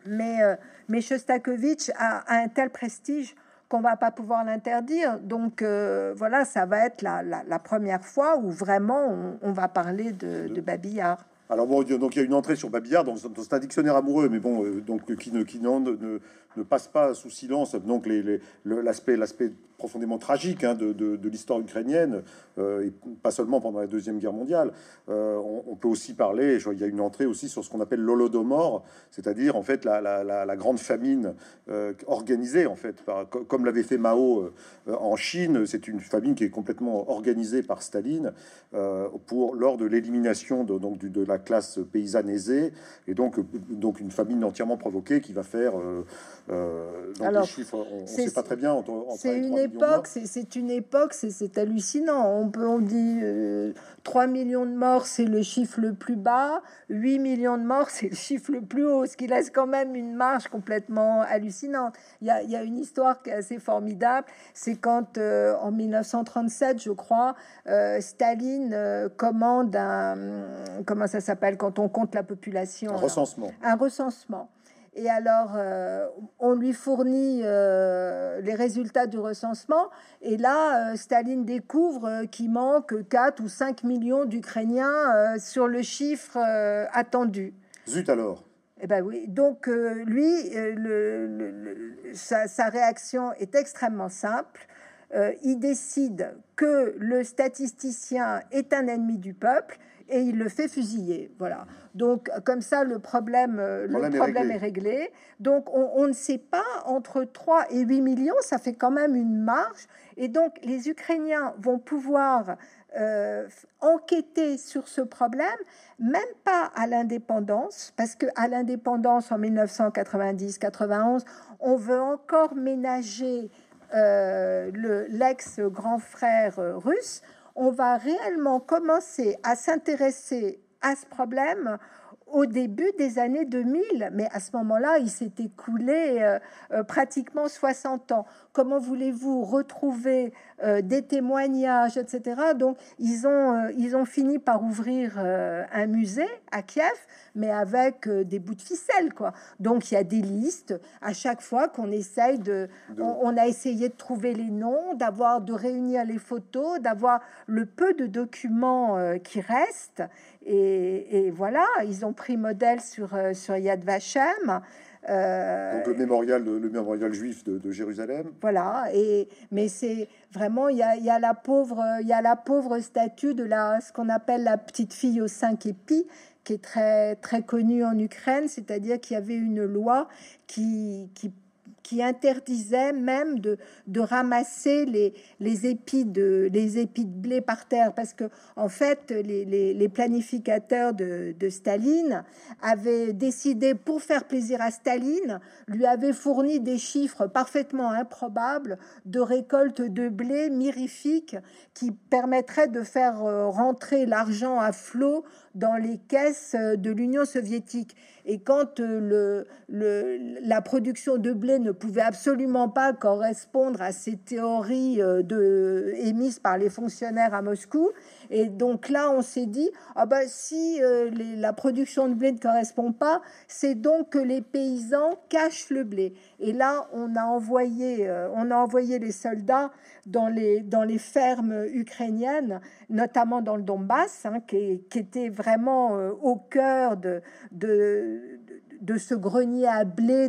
Mais, euh, mais Shostakovich a, un tel prestige qu'on va pas pouvoir l'interdire. Donc euh, voilà, ça va être la, la, première fois où vraiment on, va parler de, de Babillard. Alors bon, donc il y a une entrée sur Babillard dans, c'est un dictionnaire amoureux, mais bon, euh, donc qui ne qui ne, ne, ne, passe pas sous silence donc les, l'aspect l'aspect profondément tragique hein, de, de, l'histoire ukrainienne, euh, et pas seulement pendant la deuxième guerre mondiale. Euh, on, peut aussi parler, il y a une entrée aussi sur ce qu'on appelle l'holodomor, c'est-à-dire en fait la, la, la, grande famine organisée en fait, par, comme l'avait fait Mao en Chine. C'est une famine qui est complètement organisée par Staline pour lors de l'élimination de, donc de la classe paysanne aisée, et donc, donc une famine entièrement provoquée qui va faire. Euh, euh chiffres, on ne sait pas très bien. C'est une, époque, c'est une époque, c'est hallucinant. On peut, on dit 3 euh, millions de morts, c'est le chiffre le plus bas, 8 millions de morts, c'est le chiffre le plus haut, ce qui laisse quand même une marge complètement hallucinante. Il y a, il y a une histoire qui est assez formidable, c'est quand euh, en 1937, je crois, Staline commande un, comment ça s'appelle quand on compte la population? Un recensement. Un recensement. Et alors, euh, on lui fournit euh, les résultats du recensement. Et là, euh, Staline découvre qu'il manque 4 ou 5 millions d'Ukrainiens sur le chiffre attendu. Zut alors eh ben oui. Donc lui, le, sa, sa, réaction est extrêmement simple. il décide que le statisticien est un ennemi du peuple et il le fait fusiller. Voilà. Donc, comme ça, le problème, euh, le problème, est, réglé. Donc, on, ne sait pas, entre 3 et 8 millions, ça fait quand même une marge. Et donc, les Ukrainiens vont pouvoir euh, enquêter sur ce problème, même pas à l'indépendance, parce que à l'indépendance en 1990-91, on veut encore ménager euh, le l'ex-grand frère russe on va réellement commencer à s'intéresser à ce problème au début des années 2000, mais à ce moment-là, il s'est écoulé euh, euh, pratiquement 60 ans. Comment voulez-vous retrouver euh, des témoignages, etc. Donc, ils ont, ils ont fini par ouvrir un musée à Kiev, mais avec des bouts de ficelle, quoi. Donc, il y a des listes à chaque fois qu'on essaye de, on, a essayé de trouver les noms, d'avoir, de réunir les photos, d'avoir le peu de documents qui restent. Et, voilà, ils ont pris modèle sur, euh, sur Yad Vashem. Euh, Donc le mémorial, le mémorial juif de, Jérusalem. Voilà, et mais c'est vraiment il y a, y a, la pauvre il y a la pauvre statue de la ce qu'on appelle la petite fille aux cinq épis qui est très très connue en Ukraine, c'est-à-dire qu'il y avait une loi qui, qui qui interdisait même de, ramasser les, épis de, blé par terre, parce que en fait, les, planificateurs de, Staline avaient décidé, pour faire plaisir à Staline, lui avaient fourni des chiffres parfaitement improbables de récolte de blé mirifique qui permettraient de faire euh, rentrer l'argent à flot dans les caisses de l'Union soviétique. Et quand euh, la production de blé ne pouvait absolument pas correspondre à ces théories euh, émises par les fonctionnaires à Moscou, et donc là, on s'est dit, ah bah, si euh, la production de blé ne correspond pas, c'est donc que les paysans cachent le blé. Et là, on a envoyé, on a envoyé les soldats dans les, dans les fermes ukrainiennes, notamment dans le Donbass, hein, qui, était vraiment euh, au cœur de, de, de, ce grenier à blé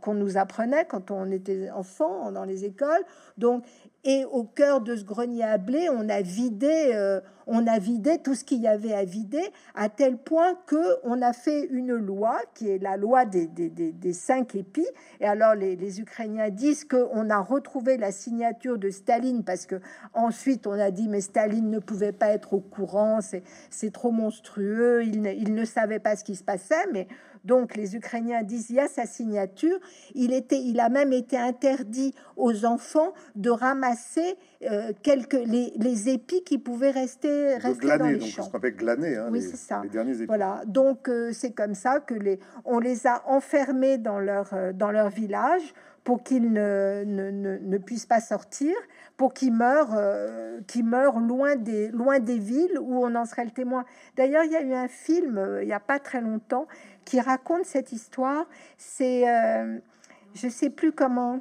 qu'on nous apprenait quand on était enfant dans les écoles. Donc, et au cœur de ce grenier à blé, on a vidé, euh, on a vidé tout ce qu'il y avait à vider, à tel point que on a fait une loi qui est la loi des, des, des, cinq épis. Et alors les, Ukrainiens disent qu'on a retrouvé la signature de Staline parce que ensuite on a dit mais Staline ne pouvait pas être au courant, c'est trop monstrueux, il ne, il ne savait pas ce qui se passait, mais donc les Ukrainiens disent il y a sa signature. Il était, il a même été interdit aux enfants de ramasser euh, quelques les, épis qui pouvaient rester rester dans les champs. Ce qu'on appelle glaner, hein, oui, c'est ça. Voilà. Donc euh, c'est comme ça que les on les a enfermés dans leur euh, dans leur village pour qu'ils ne, ne, ne, puissent pas sortir, pour qu'ils meurent, qu'ils meurent loin des, loin des villes où on en serait le témoin. D'ailleurs, il y a eu un film il n'y a pas très longtemps qui raconte cette histoire. C'est, euh, je sais plus comment.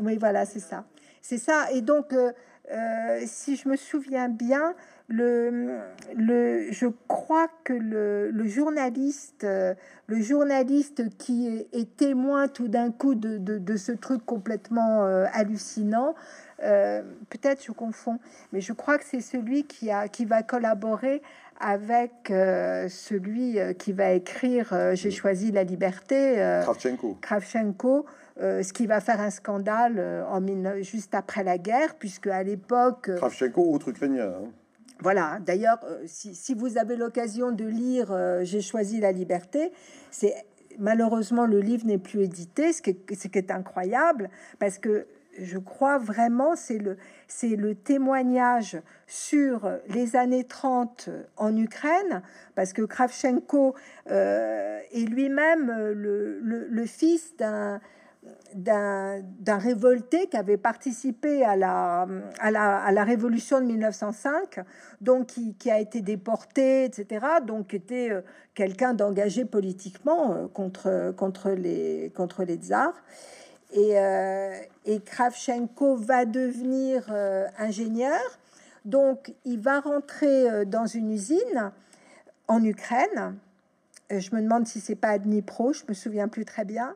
Oui, voilà, c'est ça. C'est ça. Et donc, euh, euh, si je me souviens bien, le, le, je crois que le, journaliste, le journaliste qui est, témoin tout d'un coup de, de, de, ce truc complètement hallucinant, peut-être je confonds, mais je crois que c'est celui qui, a, qui va collaborer avec euh, celui euh, qui va écrire euh, J'ai choisi la liberté, Kravchenko. Kravchenko ce qui va faire un scandale en juste après la guerre, puisque à l'époque. Kravchenko, autre ukrainien. Hein. Voilà, d'ailleurs, si, si, vous avez l'occasion de lire J'ai choisi la liberté, c'est malheureusement le livre n'est plus édité, ce qui, ce qui est incroyable, parce que je crois vraiment, c'est le, c'est le témoignage sur les années 30 en Ukraine, parce que Kravchenko euh, est lui-même le, le, fils d'un, d'un, d'un révolté qui avait participé à la, à la, à la révolution de 1905, donc qui, qui, a été déporté, etc., donc était euh, quelqu'un d'engagé politiquement euh, contre, contre, les, contre les tsars. Et, euh, et Kravchenko va devenir euh, ingénieur. Donc, il va rentrer euh, dans une usine en Ukraine. Je me demande si c'est pas à Dnipro, je me souviens plus très bien.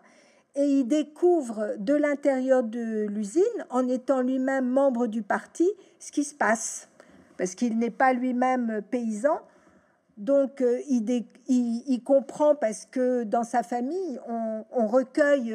Et il découvre de l'intérieur de l'usine, en étant lui-même membre du parti, ce qui se passe. Parce qu'il n'est pas lui-même paysan. Donc, il, comprend parce que dans sa famille, on recueille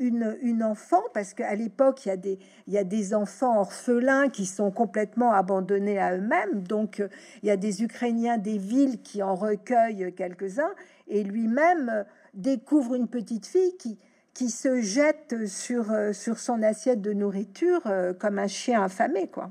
une, enfant, parce qu'à l'époque, il y, a des, il y a des enfants orphelins qui sont complètement abandonnés à eux-mêmes. Donc, il y a des Ukrainiens des villes qui en recueillent quelques-uns. Et lui-même découvre une petite fille qui, qui se jette sur, sur son assiette de nourriture comme un chien affamé, quoi.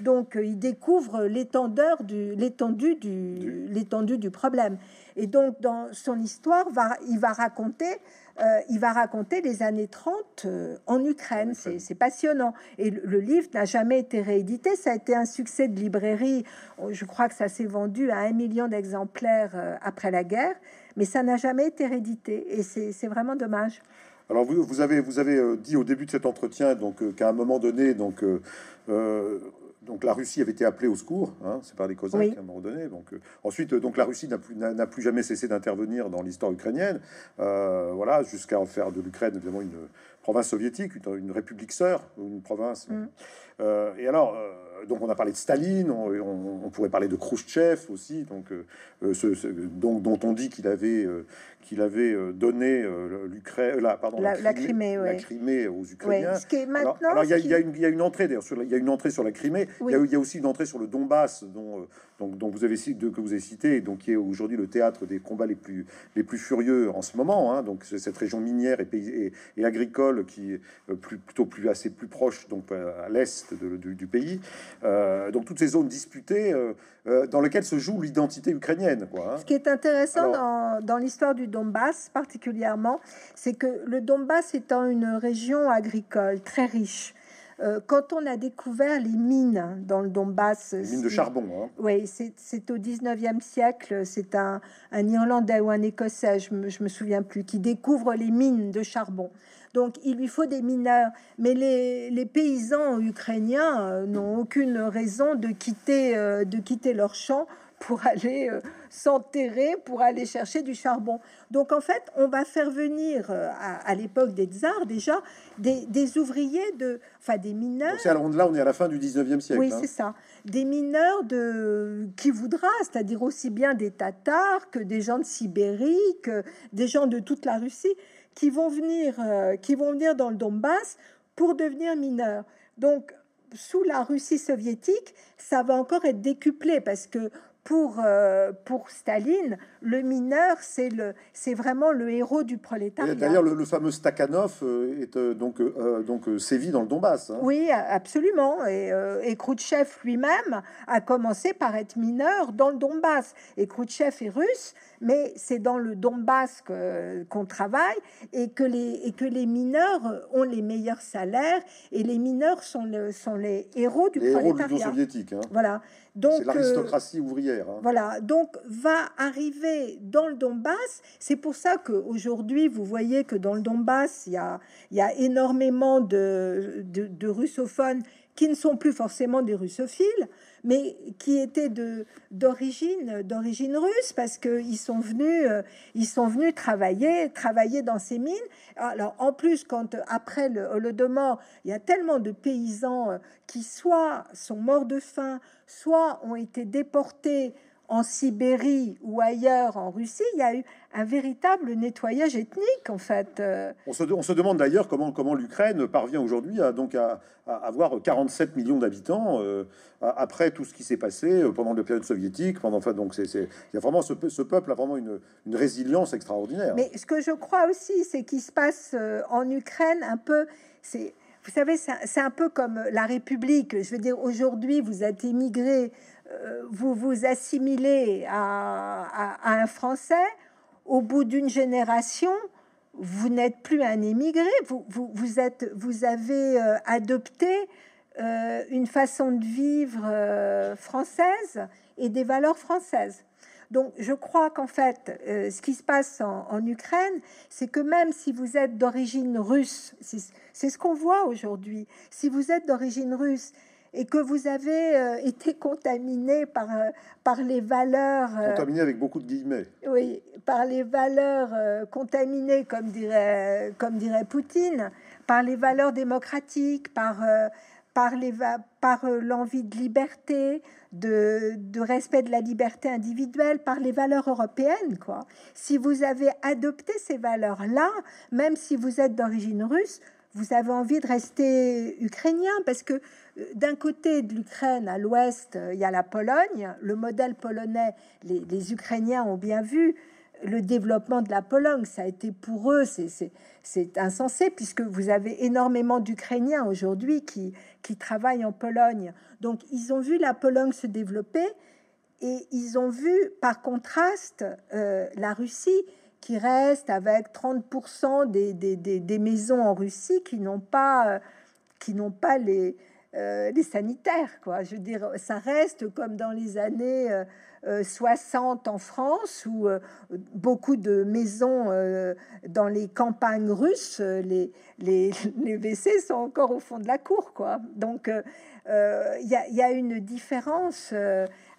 Donc, il découvre l'étendeur du, l'étendue du, l'étendue du problème. Et donc, dans son histoire, va, il va raconter euh, il va raconter les années 30 euh, en Ukraine. C'est passionnant. Et le, livre n'a jamais été réédité. Ça a été un succès de librairie. Je crois que ça s'est vendu à un million d'exemplaires euh, après la guerre, mais ça n'a jamais été réédité. Et c'est vraiment dommage. Alors vous, vous, avez, vous avez dit au début de cet entretien donc qu'à un moment donné donc donc la Russie avait été appelée au secours, hein, c'est par les Cosaques à un moment donné. Donc euh, ensuite, donc la Russie n'a plus, n'a plus jamais cessé d'intervenir dans l'histoire ukrainienne, euh, voilà, jusqu'à en faire de l'Ukraine évidemment une province soviétique, une, république sœur, une province. Mm. Euh, et alors, donc on a parlé de Staline, on, pourrait parler de Khrushchev aussi, donc, ce, donc dont on dit qu'il avait qu'il avait euh, donné euh, l'Ukraine, la, pardon, la, Crimée, la, Crimée, aux Ukrainiens. ce qui est maintenant, alors, il, y a, une, y, a une entrée d'ailleurs, il y a une entrée sur la Crimée. Il, y a, aussi une entrée sur le Donbass, dont, euh, donc, dont vous avez de, que vous avez cité, donc qui est aujourd'hui le théâtre des combats les plus les plus furieux en ce moment. Hein, donc cette région minière et, et, agricole qui est plus, plutôt plus assez plus proche donc à l'est du, pays. donc toutes ces zones disputées dans lesquelles se joue l'identité ukrainienne. Quoi, hein. Ce qui est intéressant dans, dans l'histoire du Donbass particulièrement, c'est que le Donbass étant une région agricole très riche, euh, quand on a découvert les mines dans le Donbass, les mines de charbon, hein. oui, c'est au 19e siècle, c'est un, un, Irlandais ou un Écossais, je me, me souviens plus, qui découvre les mines de charbon. Donc il lui faut des mineurs, mais les, les paysans ukrainiens euh, n'ont aucune raison de quitter, euh, de quitter leur champ pour aller euh, s'enterrer, pour aller chercher du charbon. Donc en fait, on va faire venir à, l'époque des tsars déjà des, des, ouvriers de, enfin des mineurs. Donc là, on est à la fin du 19e siècle. Oui, hein. c'est ça. Des mineurs de qui voudra, c'est-à-dire aussi bien des Tatars que des gens de Sibérie, que des gens de toute la Russie qui vont venir, euh, qui vont venir dans le Donbass pour devenir mineurs. Donc sous la Russie soviétique, ça va encore être décuplé parce que pour, euh, pour Staline, le mineur, c'est le, c'est vraiment le héros du prolétariat. D'ailleurs, le, fameux Stakhanov euh, est euh, donc donc sévit dans le Donbass. Hein. Oui, absolument. Et, et Khrouchtchev lui-même a commencé par être mineur dans le Donbass. Et Khrouchtchev est russe, mais c'est dans le Donbass qu'on travaille et que les et que les mineurs ont les meilleurs salaires et les mineurs sont le, sont les héros du les prolétariat. Héros soviétique. Hein. Voilà. Donc l'aristocratie ouvrière. Hein. Voilà, donc va arriver dans le Donbass. C'est pour ça qu'aujourd'hui, vous voyez que dans le Donbass, il y a, il y a énormément de, de, russophones qui ne sont plus forcément des russophiles, mais qui étaient d'origine d'origine russe parce qu'ils sont venus euh, ils sont venus travailler travailler dans ces mines. Alors en plus quand après le Holodomor, il y a tellement de paysans euh, qui soit sont morts de faim, soit ont été déportés en Sibérie ou ailleurs en Russie, il y a eu un véritable nettoyage ethnique en fait. Euh. On se, on se demande d'ailleurs comment, comment l'Ukraine parvient aujourd'hui à, donc à, avoir 47 millions d'habitants euh, après tout ce qui s'est passé euh, pendant la période soviétique. Pendant, enfin, donc c'est, il y a vraiment ce, ce, peuple a vraiment une, une, résilience extraordinaire. Mais ce que je crois aussi, c'est qu'il se passe en Ukraine un peu, c'est vous savez, c'est un peu comme la République. Je veux dire, aujourd'hui, vous êtes immigré, vous vous assimilez à, un Français. Au bout d'une génération, vous n'êtes plus un immigré. Vous, vous, êtes, vous avez euh, adopté euh, une façon de vivre française et des valeurs françaises. Donc, je crois qu'en fait, euh, ce qui se passe en, Ukraine, c'est que même si vous êtes d'origine russe, c'est ce qu'on voit aujourd'hui, si vous êtes d'origine russe et que vous avez euh, été contaminé par, euh, par les valeurs... contaminé avec beaucoup de guillemets. Oui, par les valeurs contaminées, comme dirait, comme dirait Poutine, par les valeurs démocratiques, par par par l'envie de liberté, de, de, respect de la liberté individuelle, par les valeurs européennes. Quoi. Si vous avez adopté ces valeurs-là, même si vous êtes d'origine russe, vous avez envie de rester ukrainien parce que euh, d'un côté de l'Ukraine, à l'ouest, euh, il y a la Pologne, le modèle polonais, les, Ukrainiens ont bien vu, le développement de la Pologne. Ça a été pour eux, c'est insensé, puisque vous avez énormément d'Ukrainiens aujourd'hui qui, travaillent en Pologne. Donc, ils ont vu la Pologne se développer et ils ont vu, par contraste, euh, la Russie qui reste avec 30% des, maisons en Russie qui n'ont pas les, euh, les sanitaires. Quoi. Je veux dire, ça reste comme dans les années 60 euh, en France, où beaucoup de maisons dans les campagnes russes, les, les, les, WC sont encore au fond de la cour. Quoi. Donc, il y, a une différence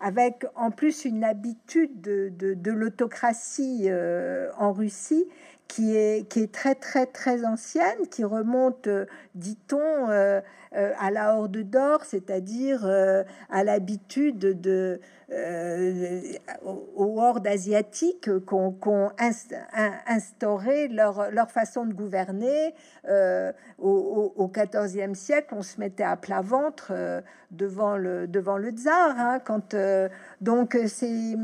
avec en plus une habitude de, l'autocratie euh, en Russie qui est, qui est très très très ancienne, qui remonte, euh, dit-on, euh, à la Horde d'Or, c'est-à-dire à l'habitude de aux hordes asiatiques qu'on instauré leur, leur façon de gouverner. au XIVe siècle, on se mettait à plat ventre devant le devant le tsar hein, quand euh, donc c'est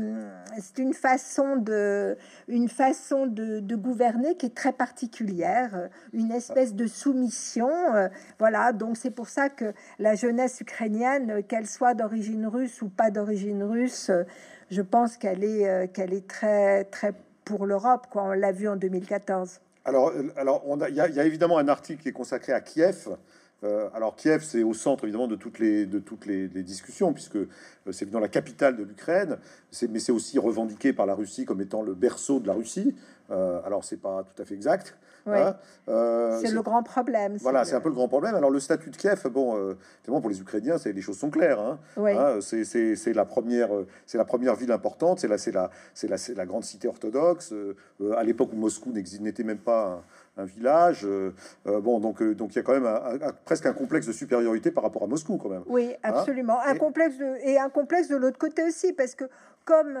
une façon de une façon de, gouverner qui est très particulière une espèce de soumission euh, voilà donc c'est pour ça que la jeunesse ukrainienne qu'elle soit d'origine russe ou pas d'origine russe je pense qu'elle est euh, qu'elle est très très pour l'Europe quoi on l'a vu en 2014 alors alors on il y, a évidemment un article qui est consacré à Kiev euh, alors Kiev, c'est au centre évidemment de toutes les, de toutes les, discussions, puisque euh, c'est évidemment la capitale de l'Ukraine, mais c'est aussi revendiqué par la Russie comme étant le berceau de la Russie. Euh, alors c'est pas tout à fait exact. Hein. c'est le grand problème. Voilà, c'est un peu le grand problème. Alors le statut de Kiev, bon, évidemment pour les Ukrainiens, c'est les choses sont claires. Hein. Hein, c'est la première, c'est la première ville importante. C'est la, c'est la, c'est la, la, grande cité orthodoxe. à l'époque où Moscou n'était même pas un village. Euh, euh, bon, donc euh, donc il y a quand même presque un complexe de supériorité par rapport à Moscou quand même. Oui, absolument. un complexe de, et un complexe de l'autre côté aussi, parce que comme,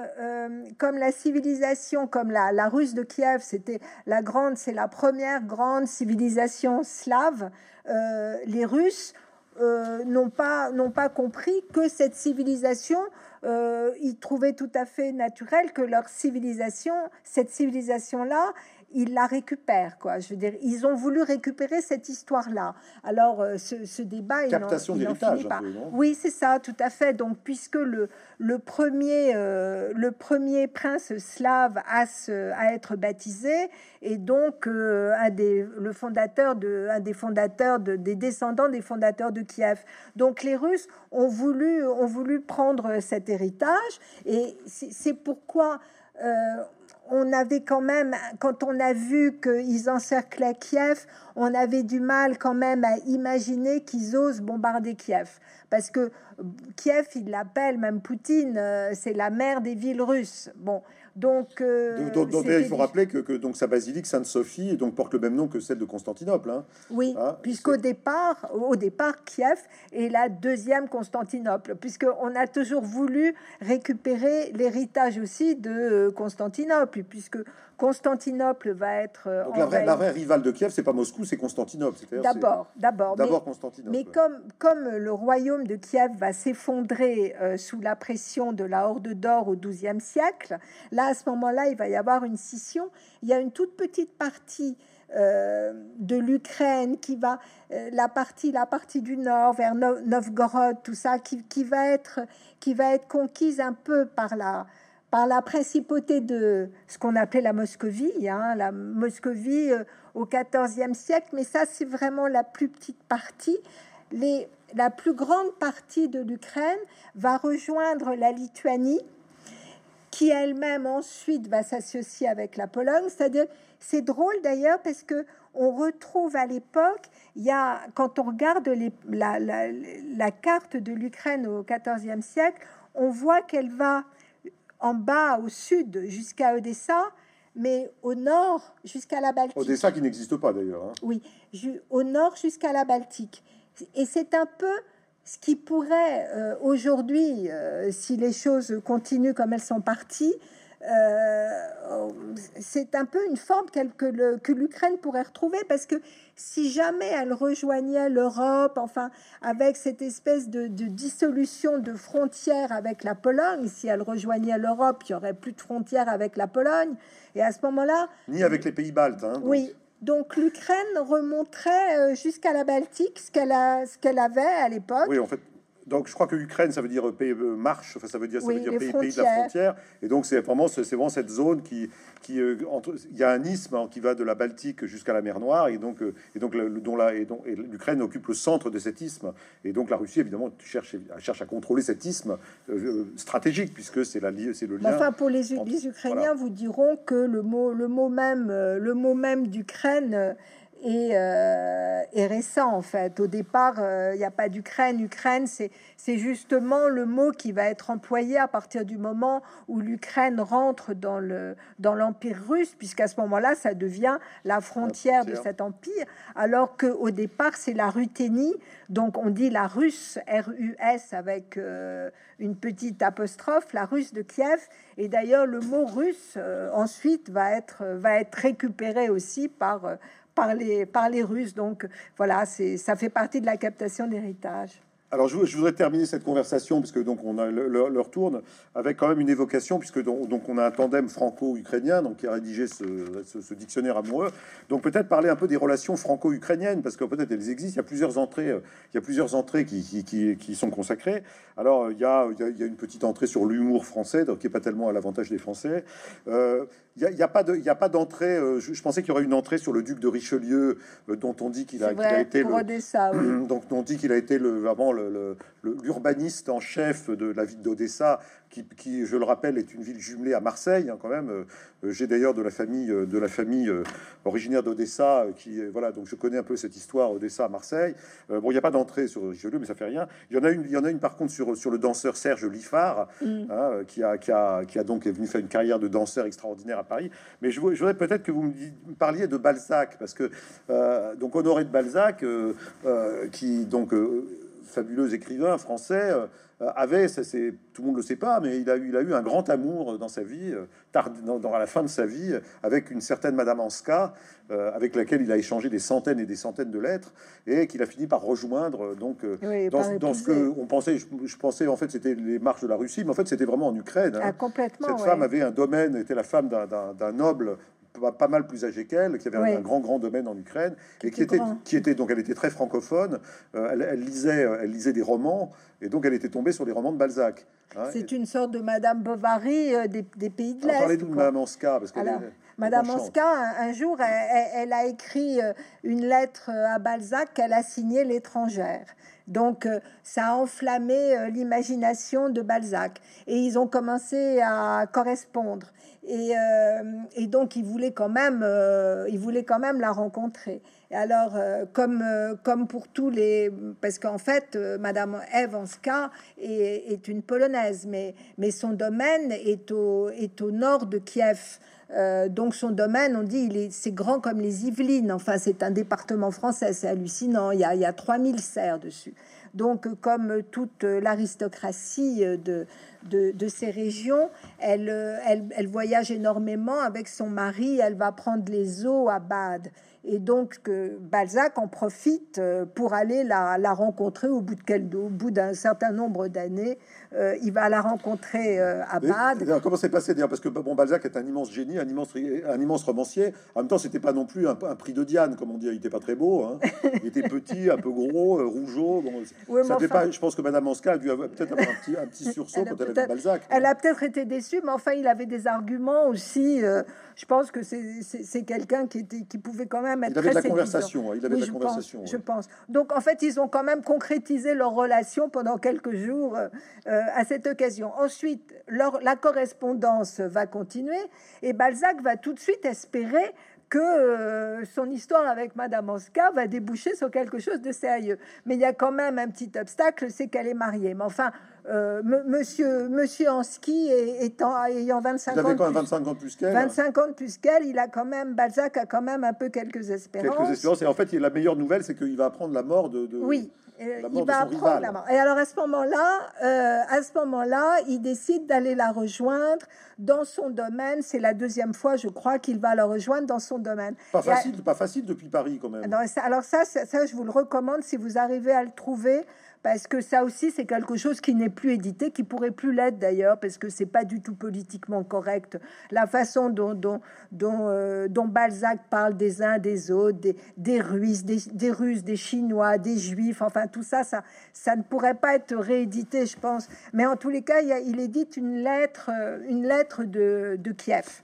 comme la civilisation, comme la, Russe de Kiev, c'était la grande, c'est la première grande civilisation slave, les Russes n'ont pas, n'ont pas compris que cette civilisation, ils trouvaient tout à fait naturel que leur civilisation, cette civilisation-là, ils la récupèrent, quoi. Je veux dire, ils ont voulu récupérer cette histoire-là. Alors, euh, ce, débat, captation d'héritage. Oui, c'est ça, tout à fait. Donc, puisque le le premier euh, le premier prince slave à se, à être baptisé et donc euh, un des le fondateur de un des fondateurs de, des descendants des fondateurs de Kiev. Donc, les Russes ont voulu ont voulu prendre cet héritage et c'est pourquoi on avait quand même, quand on a vu qu'ils encerclaient Kiev, on avait du mal quand même à imaginer qu'ils osent bombarder Kiev. Parce que Kiev, il l'appelle, même Poutine, euh, c'est la mère des villes russes. Bon, donc, euh, il faut rappeler que, donc sa basilique Sainte-Sophie donc porte le même nom que celle de Constantinople. Hein. Oui, hein, puisqu'au départ, au départ, Kiev est la deuxième Constantinople, puisque on a toujours voulu récupérer l'héritage aussi de euh, Constantinople, puisque Constantinople va être. Euh, Donc la vraie, la vraie, rivale de Kiev, c'est pas Moscou, c'est Constantinople. D'abord, d'abord. D'abord Constantinople. Mais comme, comme le royaume de Kiev va s'effondrer euh, sous la pression de la Horde d'Or au XIIe siècle, là, à ce moment-là, il va y avoir une scission. Il y a une toute petite partie. Euh, de l'Ukraine qui va la partie la partie du nord vers Novgorod tout ça qui, qui va être qui va être conquise un peu par la par la principauté de ce qu'on appelait la Moscovie, hein, la Moscovie euh, au XIVe siècle, mais ça c'est vraiment la plus petite partie. Les, la plus grande partie de l'Ukraine va rejoindre la Lituanie, qui elle-même ensuite va s'associer avec la Pologne. C'est-à-dire, c'est drôle d'ailleurs parce que on retrouve à l'époque, il y a quand on regarde les, la, la, la, carte de l'Ukraine au XIVe siècle, on voit qu'elle va en bas au sud jusqu'à Odessa, mais au nord jusqu'à la Baltique. Odessa qui n'existe pas d'ailleurs. Hein. Oui, au nord jusqu'à la Baltique. Et c'est un peu ce qui pourrait euh, aujourd'hui, euh, si les choses continuent comme elles sont parties, euh, c'est un peu une forme que l'Ukraine pourrait retrouver parce que si jamais elle rejoignait l'Europe, enfin avec cette espèce de, dissolution de frontières avec la Pologne, si elle rejoignait l'Europe, il y aurait plus de frontières avec la Pologne, et à ce moment-là, ni avec les pays baltes. Hein, oui, donc l'Ukraine remonterait euh, jusqu'à la Baltique, ce qu'elle avait à l'époque. Donc je crois que Ukraine, ça veut dire pays euh, marche, enfin ça veut dire ça veut dire pays, pays, de la frontière. Et donc c'est vraiment c'est vraiment cette zone qui qui euh, entre il y a un isthme hein, qui va de la Baltique jusqu'à la mer Noire et donc euh, et donc le, dont la et donc l'Ukraine occupe le centre de cet isthme et donc la Russie évidemment cherche cherche à contrôler cet isthme stratégique puisque c'est la c'est le lien. Enfin pour les, les Ukrainiens vous diront que le mot le mot même le mot même d'Ukraine et, euh, récent en fait. Au départ, euh, il n'y a pas d'Ukraine. Ukraine, c'est justement le mot qui va être employé à partir du moment où l'Ukraine rentre dans le dans l'empire russe, puisqu'à ce moment-là, ça devient la frontière, de cet empire, alors que au départ, c'est la Ruthénie. Donc on dit la russe, R-U-S avec euh, une petite apostrophe, la russe de Kiev. Et d'ailleurs, le mot russe ensuite va être va être récupéré aussi par par les, par les Russes. Donc voilà, ça fait partie de la captation d'héritage. Alors, je, voudrais terminer cette conversation, puisque donc on a leur tourne, avec quand même une évocation, puisque donc, on a un tandem franco-ukrainien, donc qui a rédigé ce, dictionnaire amoureux. Donc peut-être parler un peu des relations franco-ukrainiennes, parce que peut-être elles existent. Il y a plusieurs entrées, il y a plusieurs entrées qui, qui, qui, sont consacrées. Alors il y, a, il y a, une petite entrée sur l'humour français, donc qui est pas tellement à l'avantage des Français. Euh, il n'y a, a, pas de, il y a pas d'entrée. Euh, je, pensais qu'il y aurait une entrée sur le duc de Richelieu, dont on dit qu'il a, a, été le, donc on dit qu'il a été le vraiment l'urbaniste en chef de la ville d'Odessa, qui, je le rappelle, est une ville jumelée à Marseille, hein, quand même. Euh, j'ai d'ailleurs de la famille, euh, de la famille euh, originaire d'Odessa, qui voilà, donc je connais un peu cette histoire Odessa à Marseille. bon, il n'y a pas d'entrée sur Richelieu, mais ça fait rien. Il y en a une, il y en a une par contre sur sur le danseur Serge Liffard, mm. hein, qui a qui a qui a donc est venu faire une carrière de danseur extraordinaire à Paris. Mais je, voudrais peut-être que vous me parliez de Balzac, parce que donc Honoré de Balzac, qui donc fabuleux écrivain français, euh, avait, c'est tout le monde le sait pas, mais il a eu, il a eu un grand amour dans sa vie, euh, tard, dans, à la fin de sa vie, avec une certaine Madame Anska, euh, avec laquelle il a échangé des centaines et des centaines de lettres, et qu'il a fini par rejoindre. Donc, dans, ce que on pensait, je, pensais en fait c'était les marches de la Russie, mais en fait c'était vraiment en Ukraine. Hein. Ah, complètement. Cette femme avait un domaine, était la femme d'un noble pas mal plus âgée qu'elle, qui avait un, grand grand domaine en Ukraine et qui était qui était donc elle était très francophone. Euh, elle, lisait euh, elle lisait des romans et donc elle était tombée sur les romans de Balzac. Hein. C'est une sorte de Madame Bovary euh, des, pays de l'Est. Parlez de Madame Anska parce que Madame Anska un, jour elle, a écrit une lettre à Balzac qu'elle a signée l'étrangère. Donc ça a enflammé l'imagination de Balzac et ils ont commencé à correspondre. Euh, et, donc, il voulait quand même, euh, il voulait quand même la rencontrer. Et alors, euh, comme, comme pour tous les... Parce qu'en fait, Madame Evanska est, est, une Polonaise, mais, mais son domaine est au, est au nord de Kiev. Donc son domaine, on dit, c'est grand comme les Yvelines. Enfin, c'est un département français, c'est hallucinant. Il y a, il y a 3000 serres dessus. Donc, comme toute l'aristocratie de, de, ces régions. Elle, elle, elle, voyage énormément avec son mari. Elle va prendre les eaux à Bade. Et donc, que Balzac en profite euh, pour aller la, la rencontrer au bout de quel, au bout d'un certain nombre d'années. Euh, il va la rencontrer euh, à Bade. comment c'est passé d'ailleurs? Parce que bon, Balzac est un immense génie, un immense, un immense romancier. En même temps, c'était pas non plus un, un, prix de Diane, comme on dit. Il était pas très beau. Hein. Il était petit, un peu gros, rougeau. Bon, ça pas, je pense que Madame Anska a dû peut-être avoir un petit, un petit sursaut quand elle a vu Balzac. Elle a peut-être été déçue, mais enfin, il avait des arguments aussi. je pense que c'est quelqu'un qui, était, qui pouvait quand même il avait de la conversation. Hein, il avait de la je conversation. Pense, Je pense. Donc en fait, ils ont quand même concrétisé leur relation pendant quelques jours euh, euh, à cette occasion. Ensuite, leur, la correspondance va continuer et Balzac va tout de suite espérer que euh, son histoire avec Madame Anska va déboucher sur quelque chose de sérieux. Mais il y a quand même un petit obstacle, c'est qu'elle est mariée. Mais enfin, euh, monsieur, monsieur Anski étant, ayant 25 il avait ans, 25 ans plus qu'elle. 25 ans plus qu'elle, il a quand même, Balzac a quand même un peu quelques espérances. Quelques espérances. Et en fait, la meilleure nouvelle, c'est qu'il va apprendre la mort de, Oui, La il mort va apprendre rival. la mort. Et alors à ce moment-là, euh, à ce moment-là, il décide d'aller la rejoindre dans son domaine. C'est la deuxième fois, je crois, qu'il va la rejoindre dans son domaine. Pas à- facile, pas facile depuis Paris quand même. non, ça- alors ça, ça, ça, je vous le recommande si vous arrivez à le trouver, parce que ça aussi, c'est quelque chose qui n'est plus édité, qui pourrait plus l'être d'ailleurs, parce que c'est pas du tout politiquement correct. La façon dont, dont, dont, euh, Balzac parle des uns des autres, des, des Russes, des, Russes, des Chinois, des Juifs, enfin tout ça, ça, ça ne pourrait pas être réédité, je pense. Mais en tous les cas, il, il édite une lettre, euh, une lettre de, de Kiev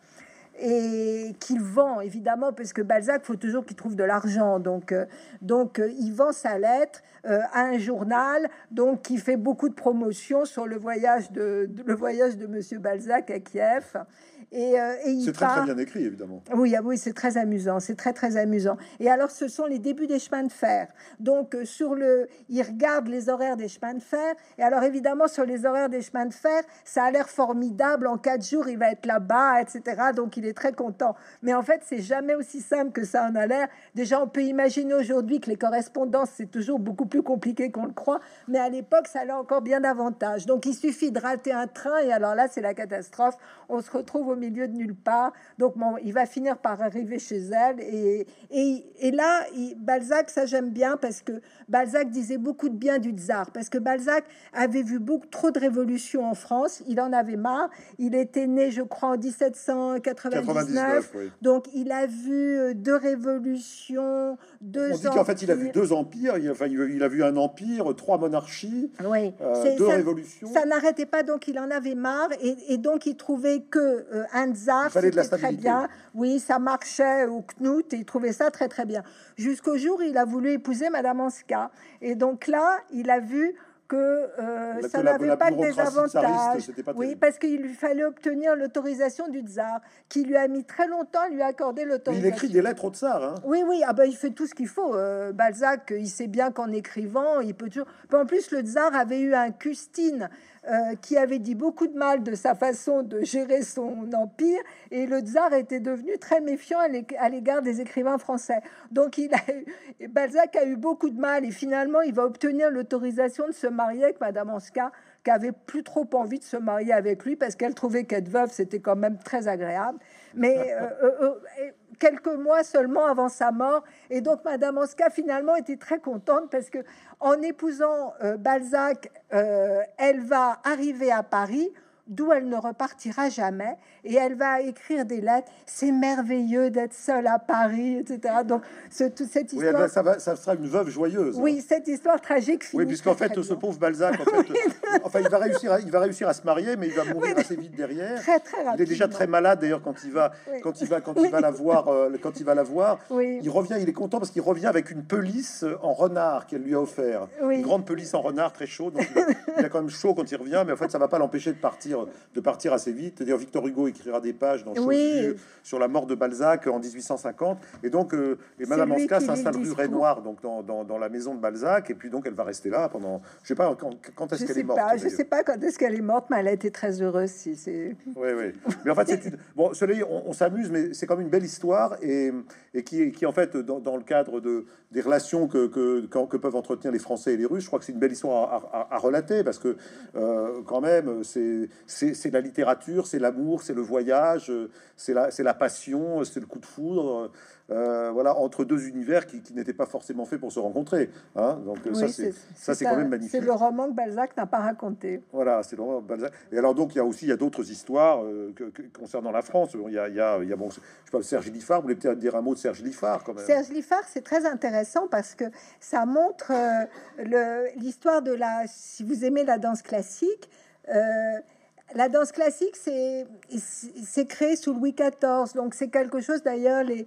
et qu'il vend évidemment parce que Balzac faut toujours qu'il trouve de l'argent. Donc euh, donc euh, il vend sa lettre euh, à un journal donc qui fait beaucoup de promotion sur le voyage de, de- le voyage de Monsieur Balzac à Kiev et, euh, et il C'est très bien écrit évidemment. oui, ah oui, c'est très amusant, c'est très très amusant. Et alors, ce sont les débuts des chemins de fer. Donc, euh, sur le, il regarde les horaires des chemins de fer. Et alors, évidemment, sur les horaires des chemins de fer, ça a l'air formidable. En quatre jours, il va être là-bas, etc. Donc, il est très content. Mais en fait, c'est jamais aussi simple que ça en a l'air. Déjà, on peut imaginer aujourd'hui que les correspondances, c'est toujours beaucoup plus compliqué qu'on le croit. Mais à l'époque, ça allait encore bien davantage. Donc, il suffit de rater un train. Et alors là, c'est la catastrophe. On se retrouve au milieu de nulle part. Donc, bon, il va finir par arriver chez elle. Et, et, et là, il- Balzac, ça j'aime bien parce que Balzac disait beaucoup de bien du tsar. Parce que Balzac avait vu beaucoup trop de révolutions en France. Il en avait marre. Il était né, je crois, en 1799. 99, oui. Donc, il a vu euh, deux révolutions, deux On dit qu'en fait il a vu empires. deux empires, il enfin, il a- vu un empire, trois monarchies, Oui, euh, deux ça- révolutions. Ça n'arrêtait pas, donc il en avait marre et, et donc il trouvait que euh, la c'était très bien. Oui, ça marchait au Knut et il trouvait ça très très bien. Jusqu'au jour où il a voulu épouser Madame Anska et donc là il a vu que euh, ça n'avait pas de désavantage. pas Oui, parce qu'il lui fallait obtenir l'autorisation du tsar, qui lui a mis très longtemps à lui accorder l'autorisation. il écrit des lettres au tsar. Hein. Oui, oui, ah ben, il fait tout ce qu'il faut. Euh, Balzac, il sait bien qu'en écrivant, il peut toujours. En plus, le tsar avait eu un Custine euh, qui avait dit beaucoup de mal de sa façon de gérer son empire, et le tsar était devenu très méfiant à l'ég- à l'égard des écrivains français. Donc, il a eu- Balzac a eu beaucoup de mal, et finalement, il va obtenir l'autorisation de se marier avec Madame Anska, qui avait plus trop envie de se marier avec lui parce qu'elle trouvait qu'être veuve c'était quand même très agréable. Mais euh, euh, quelques mois seulement avant sa mort, et donc Madame Anska finalement était très contente parce que en épousant euh, Balzac, euh, elle va arriver à Paris d'où elle ne repartira jamais et elle va écrire des lettres. C'est merveilleux d'être seule à Paris, etc. Donc ce- toute cette Oui, histoire, va- ça, va, ça sera une veuve joyeuse. hein. oui, cette histoire tragique. Oui, puisqu'en fait, ce pauvre Balzac, en fait, enfin, il va réussir, à, il va réussir à se marier, mais il va mourir assez vite derrière. très très rapidement. Il est déjà très malade d'ailleurs quand il va, Oui. quand il va, quand il va la voir, euh, quand il va la voir. Oui. Il revient, il est content parce qu'il revient avec une pelisse en renard qu'elle lui a offert. Oui. Une grande pelisse en renard très chaud. Donc il, a, il a quand même chaud quand il revient, mais en fait, ça va pas l'empêcher de partir, de partir assez vite. D'ailleurs, Victor Hugo écrira des pages dans Oui. sur la mort de Balzac en 1850. Et donc, euh, et Madame Anska s'installe rue. Renoir, donc dans, dans, dans la maison de Balzac, et puis donc elle va rester là pendant, je sais pas quand, quand est-ce qu'elle sais est morte. pas, je sais pas quand est-ce qu'elle est morte, mais elle a été très heureuse. Si c'est Oui, oui. Mais en fait, c'est une... bon. Cela, on, on s'amuse, mais c'est comme une belle histoire et, et qui, qui en fait dans, dans le cadre de des relations que, peuvent entretenir les Français et les Russes, je crois que c'est une belle histoire à, relater parce que euh, quand même, c'est la littérature, c'est l'amour, c'est le voyage, euh, c'est la c'est la passion, c'est le coup de foudre. Euh, voilà, entre deux univers qui, qui n'étaient pas forcément faits pour se rencontrer. Hein donc euh, ça, c'est ça, c'est quand même magnifique. C'est le roman que Balzac n'a pas raconté. Voilà, c'est vraiment Balzac. Et alors donc il y a aussi il y a d'autres histoires euh, que- que- concernant la France. Il y a, il y a, il y a bon, je parle Serge Liffard. Vous voulez peut-être dire un mot de Serge Liffard quand même. Serge Liffard, c'est très intéressant parce que ça montre euh, le- l'histoire de la. Si vous aimez la danse classique, la danse classique, c'est c'est créé sous Louis XIV, donc c'est quelque chose d'ailleurs les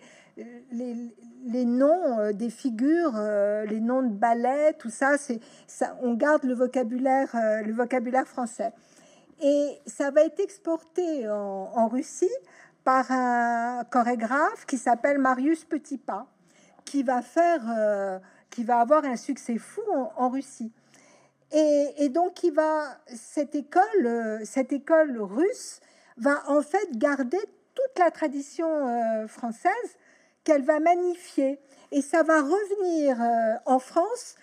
les, noms euh, des figures, euh, les noms de ballets, tout ça, c'est ça. On garde le vocabulaire, euh, le vocabulaire français. Et ça va être exporté en, Russie par un chorégraphe qui s'appelle Marius Petitpas, qui va faire, qui va avoir un succès fou en, Russie. Et, donc, il va cette école, cette école russe va en fait garder toute la tradition française qu'elle va magnifier. Et ça va revenir euh, en France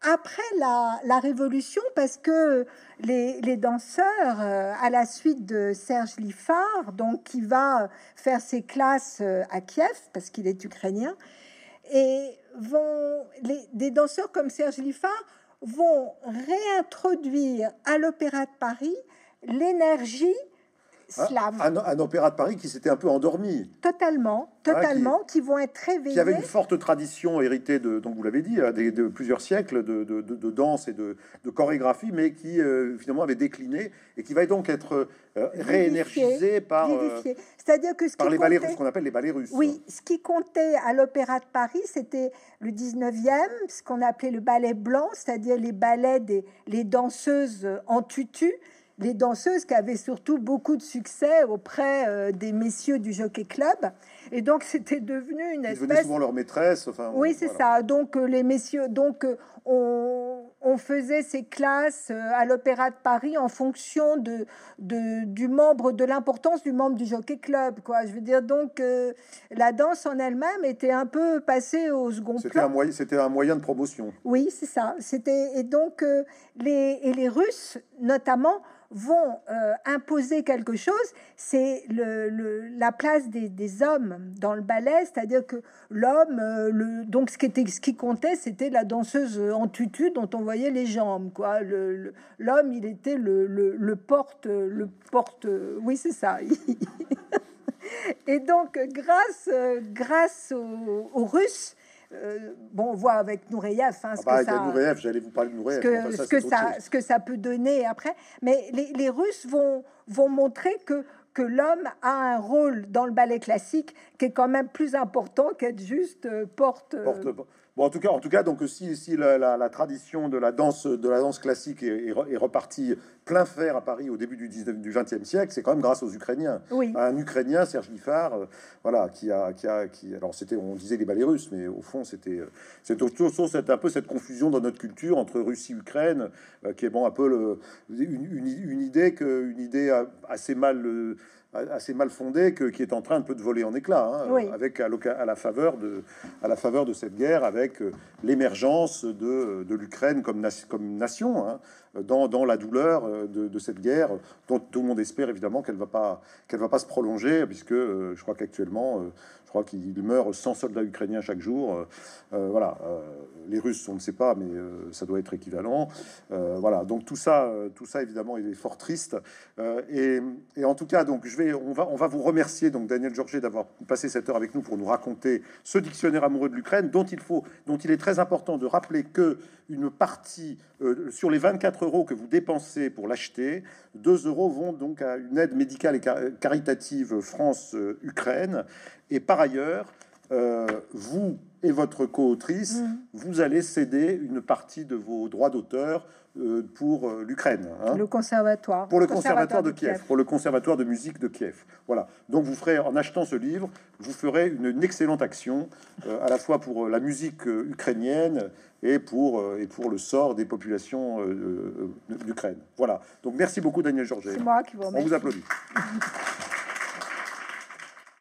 après la, Révolution, parce que les, les danseurs, euh, à la suite de Serge Liffard, donc qui va faire ses classes euh, à Kiev, parce qu'il est ukrainien, et vont les, des danseurs comme Serge Liffard vont réintroduire à l'Opéra de Paris l'énergie un, opéra de Paris qui s'était un peu endormi. Totalement, totalement, qui, vont être réveillés. Qui avait une forte tradition héritée de, donc vous l'avez dit, hein, de, plusieurs siècles de, de, danse et de, chorégraphie, mais qui euh, finalement avait décliné et qui va donc être euh, réénergisé par, euh, C'est-à-dire que ce par les ballets ce qu'on appelle les ballets russes. Oui, ce qui comptait à l'Opéra de Paris, c'était le 19e, ce qu'on appelait le ballet blanc, c'est-à-dire les ballets des les danseuses en tutu les danseuses qui avaient surtout beaucoup de succès auprès euh, des messieurs du Jockey Club. Et donc, c'était devenu une Ils espèce... souvent leur maîtresse. Enfin, oui, c'est ça. Donc, euh, les messieurs... Donc, euh, on, on, faisait ces classes à l'Opéra de Paris en fonction de, de du membre, de l'importance du membre du Jockey Club, quoi. Je veux dire, donc, la danse en elle-même était un peu passée au second plan. C'était un, moyen, c'était un moyen de promotion. Oui, c'est ça. C'était... Et donc, les, et les Russes, notamment vont euh, imposer quelque chose, c'est le, la place des, hommes dans le ballet, c'est-à-dire que l'homme, euh, donc ce qui, était, ce qui comptait, c'était la danseuse en tutu dont on voyait les jambes, quoi. L'homme, il était le, porte, le porte, oui c'est ça. Et donc, grâce, grâce aux Russes, euh, bon, on voit avec Nureyev, hein, ce, ah que bah, ça, j'allais vous parler de ce que, ce, que ça, ce que ça peut donner après. Mais les, les Russes vont, vont montrer que que l'homme a un rôle dans le ballet classique qui est quand même plus important qu'être juste euh, porte, euh, porte Bon, en tout cas, en tout cas, donc si, si la, la, tradition de la danse de la danse classique est, est, repartie plein fer à Paris au début du 19, du 20e siècle, c'est quand même grâce aux Ukrainiens. Oui. Un Ukrainien, Serge Liffard, euh, voilà, qui a, qui a, qui, alors c'était, on disait les ballets russes, mais au fond, c'était, euh, c'est autour, c'est un peu cette confusion dans notre culture entre Russie, Ukraine, euh, qui est bon un peu le, une, une, une idée que, une idée assez mal assez mal fondé que, qui est en train un peu de voler en éclats, hein, avec à, à, la faveur de, à la faveur de cette guerre, avec euh, l'émergence de, de l'Ukraine comme, comme nation, hein, dans, dans, la douleur euh, de, de, cette guerre, dont tout le monde espère évidemment qu'elle va pas qu'elle va pas se prolonger, puisque euh, je crois qu'actuellement je crois qu'il meurt 100 soldats ukrainiens chaque jour. Euh, euh, voilà, euh, les Russes, on ne sait pas, mais ça doit être équivalent. voilà, donc tout ça, tout ça évidemment est fort triste. Et, et, en tout cas, donc je vais, on va, on va vous remercier donc Daniel Georget d'avoir passé cette heure avec nous pour nous raconter ce dictionnaire amoureux de l'Ukraine, dont il faut, dont il est très important de rappeler que une partie sur les 24 euros que vous dépensez pour l'acheter, 2 euros vont donc à une aide médicale et caritative France-Ukraine. Et par ailleurs, euh, vous et votre co-autrice, mm. vous allez céder une partie de vos droits d'auteur euh, pour euh, l'Ukraine. Hein. le conservatoire. Pour le conservatoire, de, Kiev, Pour le conservatoire de musique de Kiev. Voilà. Donc vous ferez, en achetant ce livre, vous ferez une, excellente action, à la fois pour la musique ukrainienne et pour, et pour le sort des populations d'Ukraine. Voilà. Donc merci beaucoup Daniel Georget. C'est moi qui vous remercie. On vous applaudit.